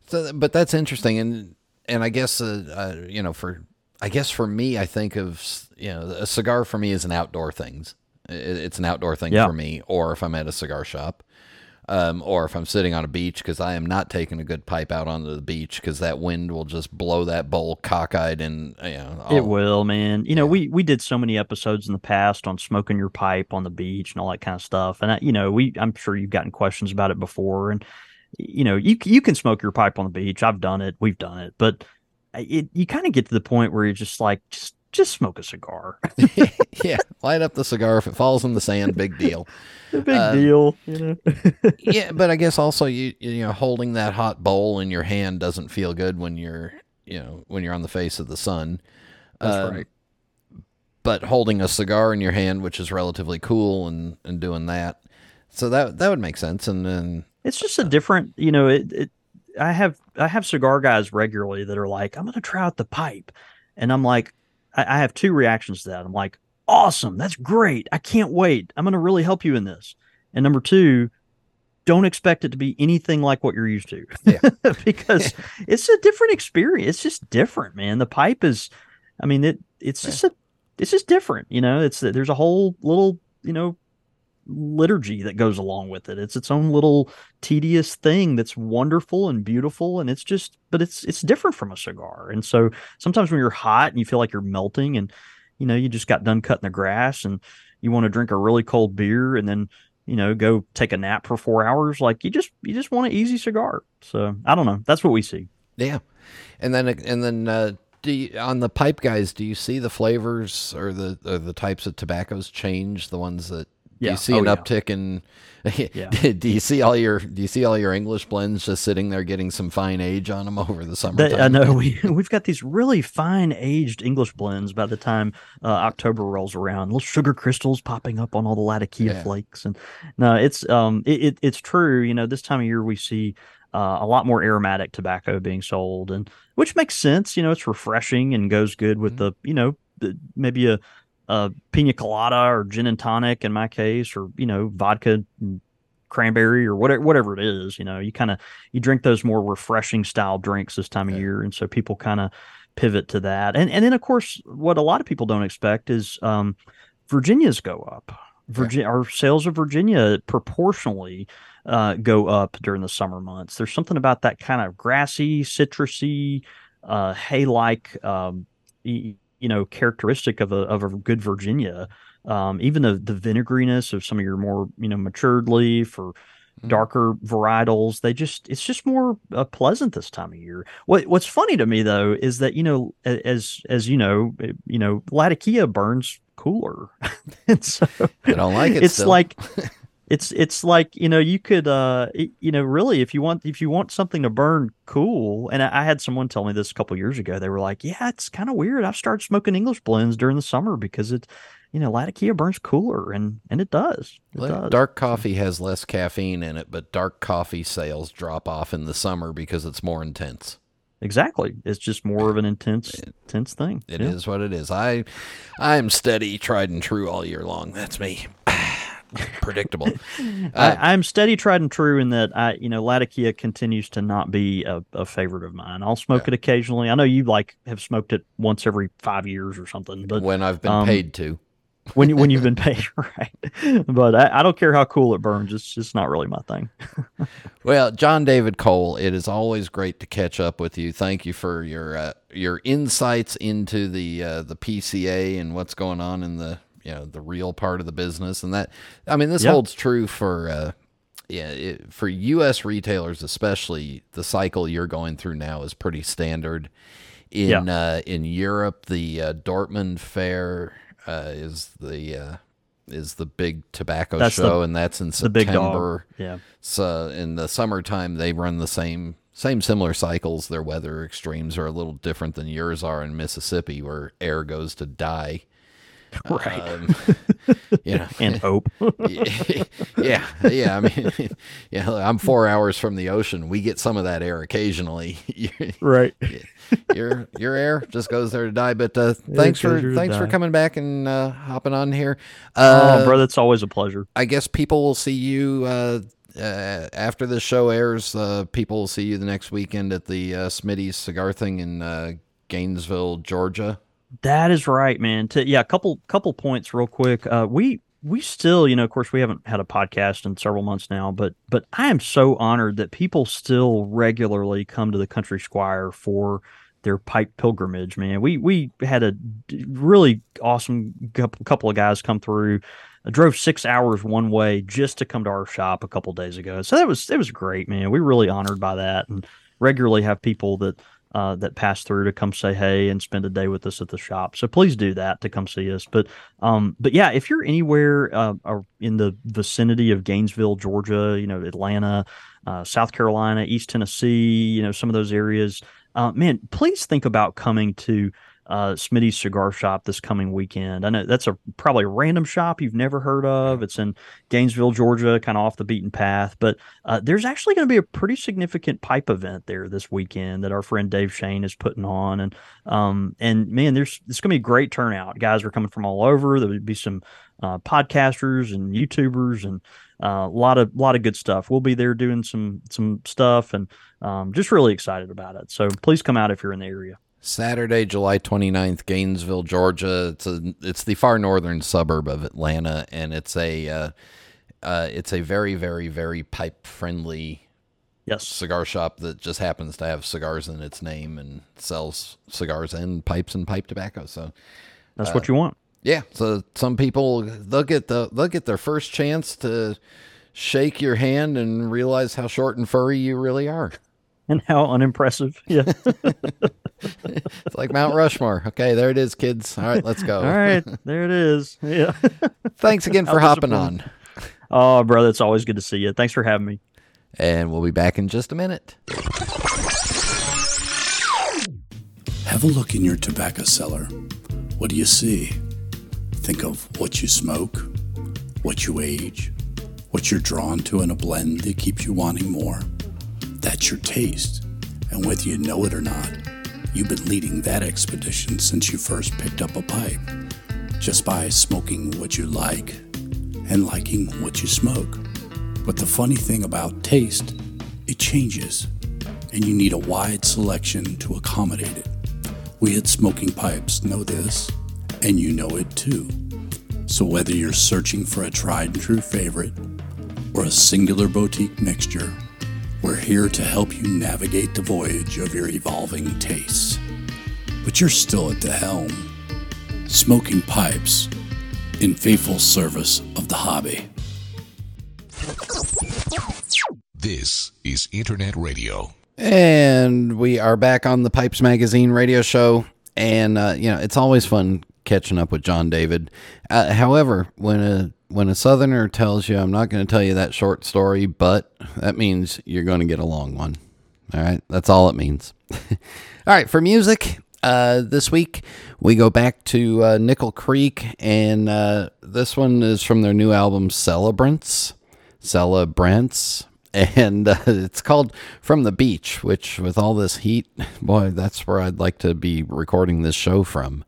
S2: So, but that's interesting, and and I guess uh, uh, you know, for I guess for me, I think of you know, a cigar for me is an outdoor things. It, it's an outdoor thing
S7: Yeah.
S2: for me, or if I'm at a cigar shop, um, or if I'm sitting on a beach, because I am not taking a good pipe out onto the beach because that wind will just blow that bowl cockeyed and you know.
S7: It will, man. You know, we we did so many episodes in the past on smoking your pipe on the beach and all that kind of stuff. And I, you know, we I'm sure you've gotten questions about it before. And you know, you you can smoke your pipe on the beach. I've done it. We've done it. But it you kind of get to the point where you're just like just just smoke a cigar. *laughs* *laughs*
S2: yeah, light up the cigar if it falls in the sand, big deal. *laughs*
S7: Big
S2: Um,
S7: deal, you know.
S2: yeah, but I guess also you you know holding that hot bowl in your hand doesn't feel good when you're you know when you're on the face of the sun.
S7: That's
S2: Um,
S7: right.
S2: But holding a cigar in your hand, which is relatively cool, and and doing that, so that that would make sense. And then
S7: it's just a different you know it, it i have i have cigar guys regularly that are like i'm gonna try out the pipe and i'm like I, I have two reactions to that. I'm like awesome. That's great. I can't wait. I'm gonna really help you in this. And number two don't expect it to be anything like what you're used to. *laughs* Because it's a different experience. It's just different man. The pipe is i mean it it's just a it's just different you know? It's there's a whole little you know liturgy that goes along with it. It's its own little tedious thing that's wonderful and beautiful and it's just but it's it's different from a cigar. And so sometimes when you're hot and you feel like you're melting and you know you just got done cutting the grass and you want to drink a really cold beer and then you know go take a nap for four hours like you just you just want an easy cigar so i don't know that's what we see
S2: Yeah, and then and then uh, do you, on the pipe guys, do you see the flavors or the or the types of tobaccos change? The ones that do
S7: Yeah.
S2: you see
S7: Oh,
S2: an
S7: yeah.
S2: uptick in?
S7: Yeah. *laughs*
S2: do you see all your do you see all your English blends just sitting there getting some fine age on them over the summer?
S7: I know we *laughs* we've got these really fine aged English blends. By the time uh, October rolls around, little sugar crystals popping up on all the Latakia flakes, and no, it's um it, it it's true. You know, this time of year we see uh, a lot more aromatic tobacco being sold, and which makes sense. You know, it's refreshing and goes good with the you know the, maybe a a pina colada or gin and tonic in my case, or you know vodka. And, cranberry or whatever whatever it is you know you kind of you drink those more refreshing style drinks this time of year and so people kind of pivot to that and and then of course what a lot of people don't expect is um virginias go up Virginia, our sales of Virginia proportionally uh, go up during the summer months. There's something about that kind of grassy, citrusy, uh, hay-like, um, you know, characteristic of a of a good Virginia. Um, even the the vinegariness of some of your more you know matured leaf or darker varietals they just it's just more uh, pleasant this time of year what what's funny to me though is that you know as as you know eh, you know latakia burns cooler *laughs* and so
S2: I don't like it
S7: it's
S2: still.
S7: like *laughs* it's it's like you know you could uh it- you know really if you want if you want something to burn cool and I, I had someone tell me this a couple years ago they were like yeah it's kind of weird I've started smoking English blends during the summer because it you know latakia burns cooler and and it does it does.
S2: Dark coffee has less caffeine in it, but dark coffee sales drop off in the summer because it's more intense.
S7: Exactly. It's just more of an intense, intense thing.
S2: It is
S7: Yeah.
S2: what it is. I, I'm steady, tried and true all year long. That's me. Predictable. *laughs* Uh,
S7: I, I'm steady, tried and true in that I, you know, Latakia continues to not be a, a favorite of mine. I'll smoke it occasionally. I know you like have smoked it once every five years or something, but
S2: when I've been
S7: um,
S2: paid to.
S7: when you when you've been *laughs* paid, *laughs* right? But I, I don't care how cool it burns. It's just not really my thing.
S2: Well, Jon David Cole, it is always great to catch up with you. Thank you for your uh, your insights into the uh, the PCA and what's going on in the you know the real part of the business. And that, I mean, this
S7: Yeah.
S2: holds true for uh, yeah it, for U.S. retailers, especially. The cycle you're going through now is pretty standard. In
S7: Yeah.
S2: uh, in Europe, the uh, Dortmund Fair uh, is the uh, is the big tobacco
S7: That's the-
S2: show, and that's in
S7: the.
S2: September.
S7: Yeah.
S2: So in the summertime, they run the same same similar cycles. Their weather extremes are a little different than yours are in Mississippi, where air goes to die. *laughs*
S7: Right.
S2: Um, *laughs* you know,
S7: And *laughs* hope.
S2: yeah, yeah. I mean, yeah. I'm four hours from the ocean. We get some of that air occasionally.
S7: right.
S2: your your air just goes there to die. But uh, thanks for thanks for coming back and uh, hopping on here. Uh,
S7: oh, brother, it's always a pleasure.
S2: I guess people will see you uh, uh, after the show airs. Uh, people will see you the next weekend at the uh, Smitty's cigar thing in uh, Gainesville, Georgia.
S7: That is right, man. To, yeah, a couple couple points real quick. Uh, we we still, you know, of course, we haven't had a podcast in several months now, but but I am so honored that people still regularly come to the Country Squire for their pipe pilgrimage. Man, we we had a really awesome couple of guys come through. I drove six hours one way just to come to our shop a couple days ago. So that was it was great, man. We really honored by that, and regularly have people that uh, that pass through to come say hey and spend a day with us at the shop. So please do that to come see us. But um, but yeah, if you're anywhere uh, in the vicinity of Gainesville, Georgia, you know Atlanta, uh, South Carolina, East Tennessee, you know some of those areas, uh, man, please think about coming to uh, Smitty's Cigar Shop this coming weekend. I know that's a probably a random shop you've never heard of. It's in Gainesville, Georgia, kind of off the beaten path. But uh, there's actually going to be a pretty significant pipe event there this weekend that our friend Dave Shane is putting on, and um, and man, there's it's going to be a great turnout. Guys are coming from all over. There would be some uh, podcasters and YouTubers and uh, a lot of lot of good stuff. We'll be there doing some some stuff, and um, just really excited about it. So please come out if you're in the area.
S2: Saturday, July 29th, Gainesville, Georgia. It's a it's the far northern suburb of Atlanta, and it's a uh, uh, it's a very very very pipe friendly
S7: Yes.
S2: cigar shop that just happens to have cigars in its name and sells cigars and pipes and pipe tobacco. So
S7: That's what you want.
S2: Yeah. So some people they'll get the they'll get their first chance to shake your hand and realize how short and furry you really are.
S7: And how unimpressive. *laughs* Yeah.
S2: It's like Mount Rushmore. Okay, there it is, kids. All right, let's go.
S7: All right. There it is. Yeah. *laughs*
S2: Thanks again for hopping on.
S7: Oh, brother, it's always good to see you. Thanks for having me.
S2: And we'll be back in just a minute.
S9: Have a look in your tobacco cellar. What do you see? Think of what you smoke, what you age, what you're drawn to in a blend that keeps you wanting more. That's your taste. And whether you know it or not, you've been leading that expedition since you first picked up a pipe. Just by smoking what you like and liking what you smoke. But the funny thing about taste, it changes, and you need a wide selection to accommodate it. We at Smoking Pipes know this, and you know it too. So whether you're searching for a tried and true favorite or a singular boutique mixture, we're here to help you navigate the voyage of your evolving tastes. But you're still at the helm. Smoking Pipes, in faithful service of the hobby.
S5: This is Internet Radio.
S2: And we are back on the Pipes Magazine radio show. And, uh, you know, it's always fun catching up with Jon David. Uh, however, when a when a Southerner tells you, I'm not going to tell you that short story, but that means you're going to get a long one. All right. That's all it means. *laughs* all right. For music, uh, this week we go back to uh, Nickel Creek. And uh, this one is from their new album, Celebrants. Celebrants. *laughs* And uh, it's called From the Beach, which, with all this heat, boy, that's where I'd like to be recording this show from.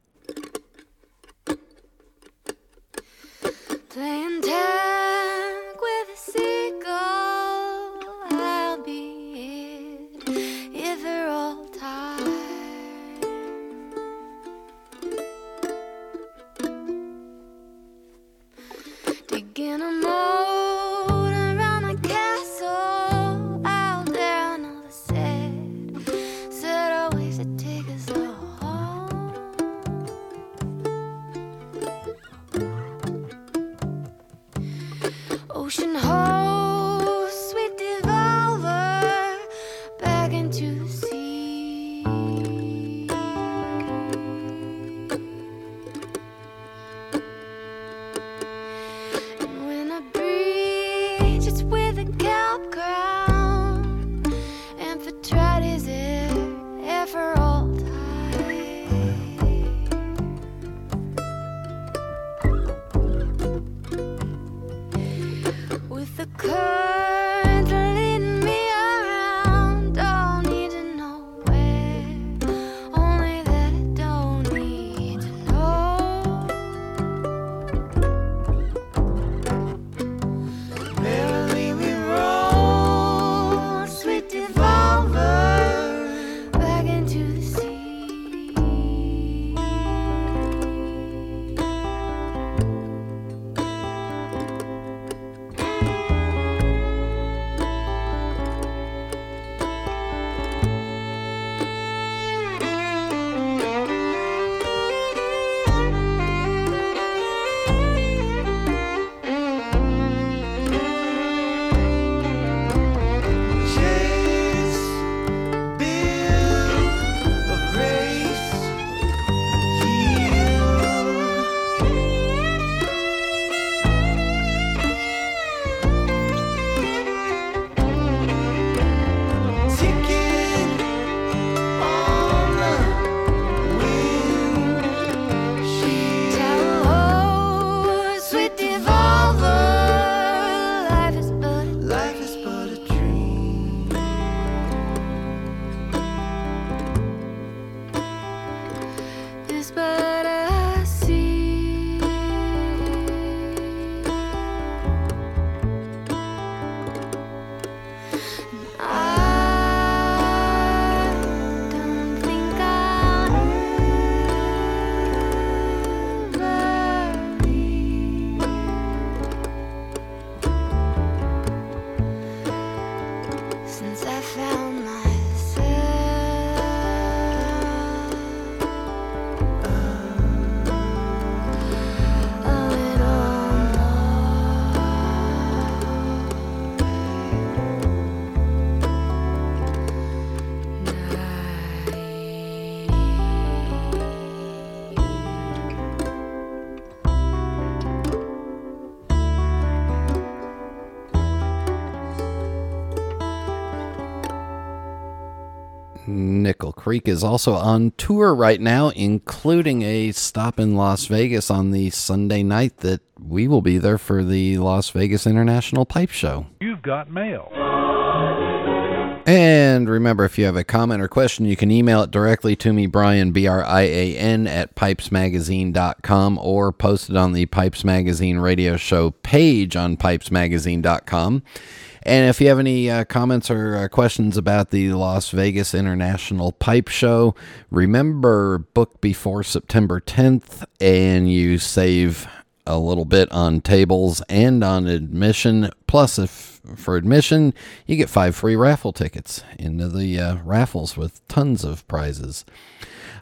S2: Creek is also on tour right now, including a stop in Las Vegas on the Sunday night that we will be there for the Las Vegas International Pipe Show.
S10: You've got mail.
S2: And remember, if you have a comment or question, you can email it directly to me, Brian, B R I A N, at pipesmagazine.com or post it on the Pipes Magazine radio show page on pipesmagazine.com. And if you have any uh, comments or uh, questions about the Las Vegas International Pipe Show, remember book before September 10th and you save a little bit on tables and on admission. Plus, if for admission, you get five free raffle tickets into the uh, raffles with tons of prizes.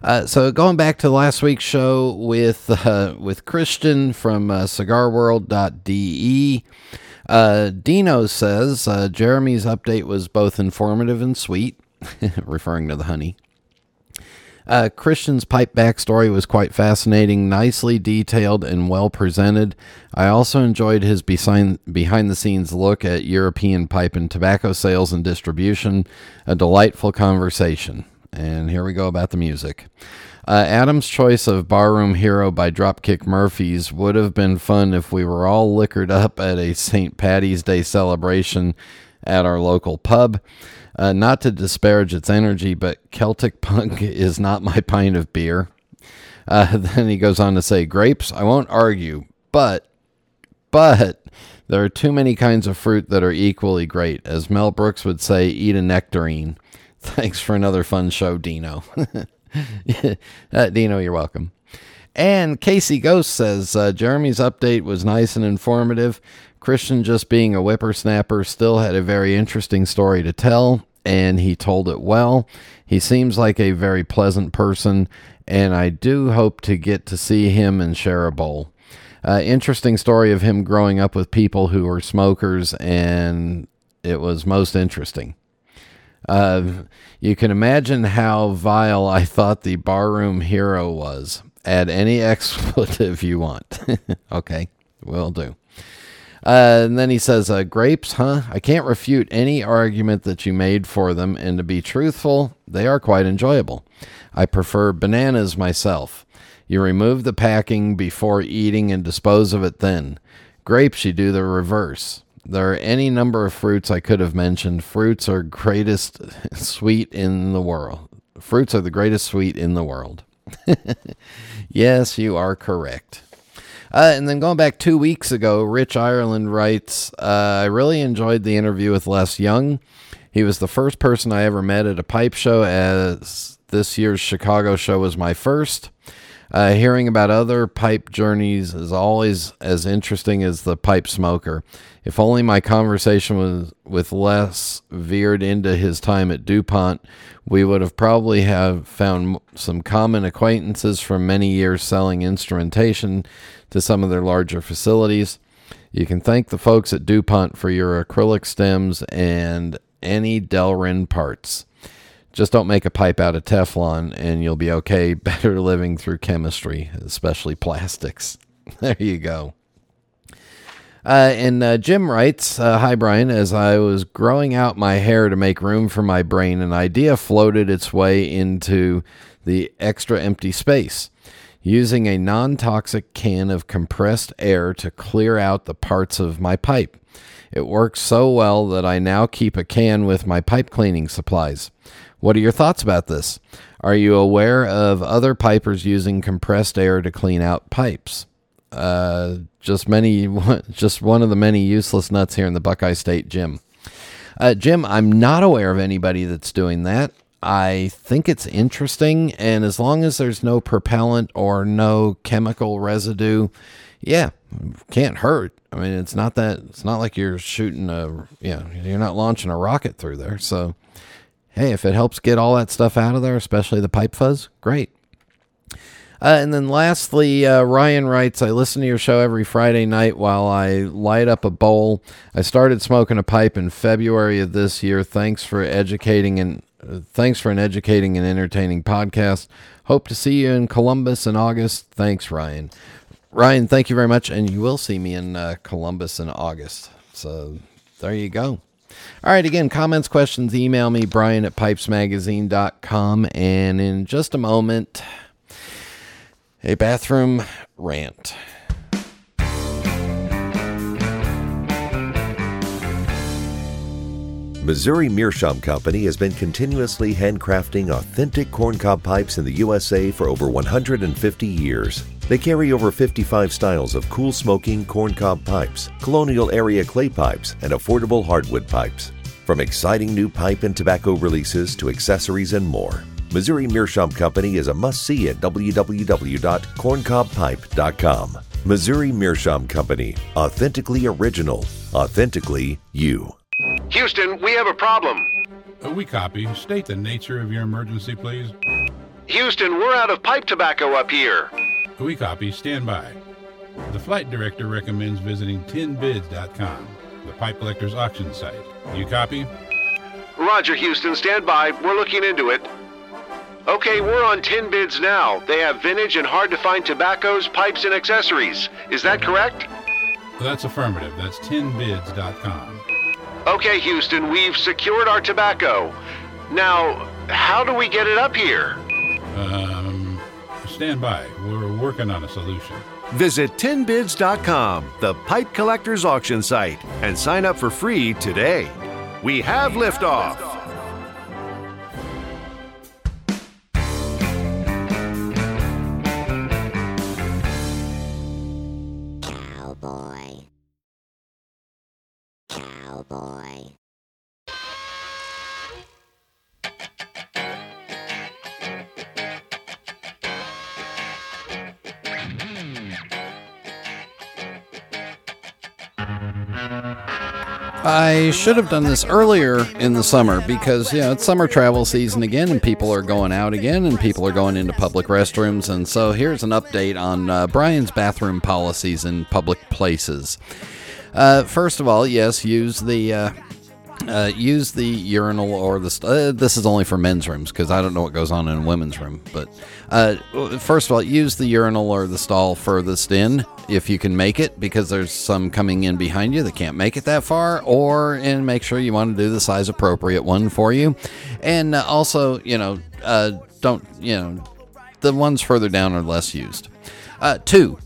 S2: Uh, so going back to last week's show with uh, with Christian from uh, CigarWorld.de, uh, Dino says uh, Jeremy's update was both informative and sweet, *laughs* referring to the honey. Uh, Christian's pipe backstory was quite fascinating, nicely detailed, and well presented. I also enjoyed his behind, behind the scenes look at European pipe and tobacco sales and distribution. A delightful conversation. And here we go about the music. Uh, Adam's choice of Barroom Hero by Dropkick Murphys would have been fun if we were all liquored up at a St. Patty's Day celebration at our local pub. Uh, not to disparage its energy, but Celtic punk *laughs* is not my pint of beer. Uh, *laughs* then he goes on to say, grapes, I won't argue, but, but there are too many kinds of fruit that are equally great. As Mel Brooks would say, eat a nectarine. *laughs* Thanks for another fun show, Dino. *laughs* uh, Dino, you're welcome. And Casey Ghost says uh, Jeremy's update was nice and informative. Christian, just being a whippersnapper, still had a very interesting story to tell, and he told it well. He seems like a very pleasant person, and I do hope to get to see him and share a bowl. Uh, interesting story of him growing up with people who were smokers, and it was most interesting. Uh, you can imagine how vile I thought the barroom hero was. Add any *laughs* expletive you want. *laughs* okay, will do. Uh, and then he says, uh, Grapes, huh? I can't refute any argument that you made for them, and to be truthful, they are quite enjoyable. I prefer bananas myself. You remove the packing before eating and dispose of it then. Grapes, you do the reverse. There are any number of fruits I could have mentioned. Fruits are greatest *laughs* sweet in the world. Fruits are the greatest sweet in the world. *laughs* yes, you are correct. Uh, and then going back two weeks ago, Rich Ireland writes, uh, I really enjoyed the interview with Les Young. He was the first person I ever met at a pipe show, as this year's Chicago show was my first. Uh, hearing about other pipe journeys is always as interesting as the pipe smoker. If only my conversation was with Les veered into his time at DuPont, we would have probably have found some common acquaintances from many years selling instrumentation to some of their larger facilities. You can thank the folks at DuPont for your acrylic stems and any Delrin parts. Just don't make a pipe out of Teflon and you'll be okay. *laughs* Better living through chemistry, especially plastics. *laughs* There you go. Uh, and uh, Jim writes, uh, Hi, Brian. As I was growing out my hair to make room for my brain, an idea floated its way into the extra empty space. Using a non toxic can of compressed air to clear out the parts of my pipe. It works so well that I now keep a can with my pipe cleaning supplies. What are your thoughts about this? Are you aware of other pipers using compressed air to clean out pipes? Uh, just many, *laughs* just one of the many useless nuts here in the Buckeye State gym. Uh, Jim, I'm not aware of anybody that's doing that. I think it's interesting, and as long as there's no propellant or no chemical residue, yeah, can't hurt. I mean, it's not that it's not like you're shooting a, yeah, you're not launching a rocket through there. So, hey, if it helps get all that stuff out of there, especially the pipe fuzz, great. Uh, and then lastly, uh, Ryan writes, I listen to your show every Friday night while I light up a bowl. I started smoking a pipe in February of this year. Thanks for educating and thanks for an educating and entertaining podcast. Hope to see you in Columbus in August. Thanks, Ryan. Ryan, thank you very much. And you will see me in uh, Columbus in August. So there you go. All right, again, comments, questions, email me, Brian at pipesmagazine.com. And in just a moment, a bathroom rant.
S10: Missouri Meerschaum Company has been continuously handcrafting authentic corncob pipes in the USA for over 150 years. They carry over 55 styles of cool smoking corncob pipes, colonial area clay pipes, and affordable hardwood pipes. From exciting new pipe and tobacco releases to accessories and more, Missouri Meerschaum Company is a must see at www.corncobpipe.com. Missouri Meerschaum Company, authentically original, authentically you.
S11: Houston, we have a problem.
S12: Uh, we copy. State the nature of your emergency, please.
S11: Houston, we're out of pipe tobacco up here.
S12: We copy. Stand by. The flight director recommends visiting tinbids.com, the pipe collector's auction site. You copy?
S11: Roger, Houston. Stand by. We're looking into it. Okay, we're on Tin Bids now. They have vintage and hard to find tobaccos, pipes, and accessories. Is that correct?
S12: That's affirmative. That's tinbids.com.
S11: Okay, Houston, we've secured our tobacco. Now, how do we get it up here?
S12: Um, stand by. We're working on a solution.
S13: Visit tinbids.com, the pipe collector's auction site, and sign up for free today. We have liftoff.
S2: I should have done this earlier in the summer because, you know, it's summer travel season again and people are going out again and people are going into public restrooms. And so here's an update on uh, Brian's bathroom policies in public places. Uh, first of all, yes, use the. Uh, uh, use the urinal or the. St- uh, this is only for men's rooms because I don't know what goes on in a women's room. But uh, first of all, use the urinal or the stall furthest in if you can make it because there's some coming in behind you that can't make it that far. Or and make sure you want to do the size appropriate one for you. And uh, also, you know, uh, don't you know, the ones further down are less used. Uh, two,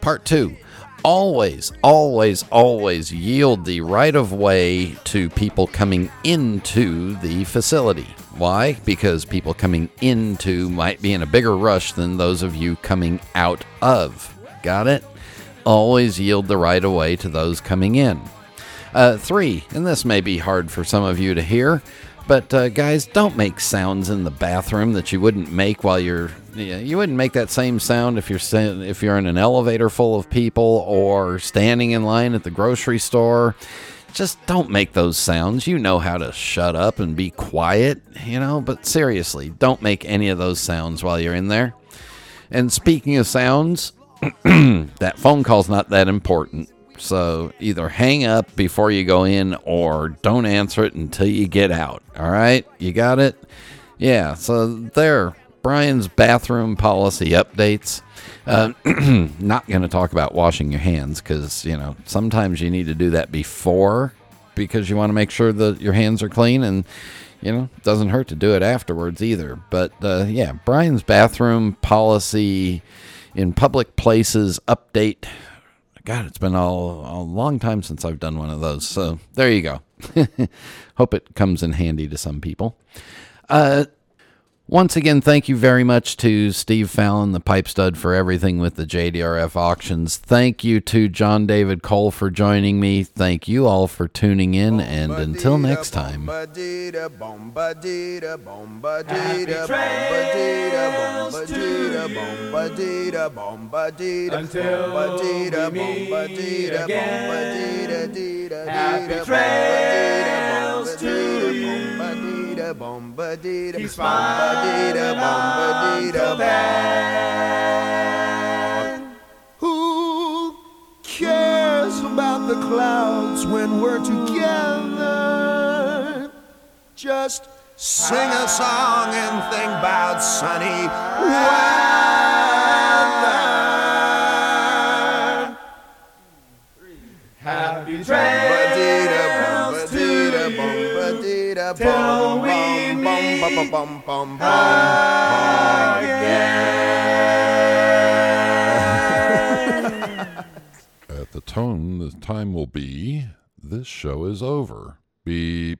S2: part two always, always, always yield the right of way to people coming into the facility. Why? Because people coming into might be in a bigger rush than those of you coming out of. Got it? Always yield the right of way to those coming in. Uh, three, and this may be hard for some of you to hear, but uh, guys, don't make sounds in the bathroom that you wouldn't make while you're. You wouldn't make that same sound if you're if you're in an elevator full of people or standing in line at the grocery store. Just don't make those sounds. You know how to shut up and be quiet, you know. But seriously, don't make any of those sounds while you're in there. And speaking of sounds, *clears throat* that phone call's not that important. So either hang up before you go in or don't answer it until you get out. All right? You got it? Yeah, so there. Brian's bathroom policy updates. Uh, *clears throat* not going to talk about washing your hands because, you know, sometimes you need to do that before because you want to make sure that your hands are clean and, you know, doesn't hurt to do it afterwards either. But uh, yeah, Brian's bathroom policy in public places update. God, it's been all, a long time since I've done one of those. So there you go. *laughs* Hope it comes in handy to some people. Uh, once again, thank you very much to Steve Fallon, the pipe stud, for everything with the JDRF auctions. Thank you to Jon David Cole for joining me. Thank you all for tuning in, and until next time.
S14: Until we meet again. Happy trails to you. Keep smiling until then.
S15: Who cares about the clouds when we're together? Just sing a song and think about sunny weather.
S14: Happy trails to till we meet
S1: At the tone, the time will be this show is over. Beep.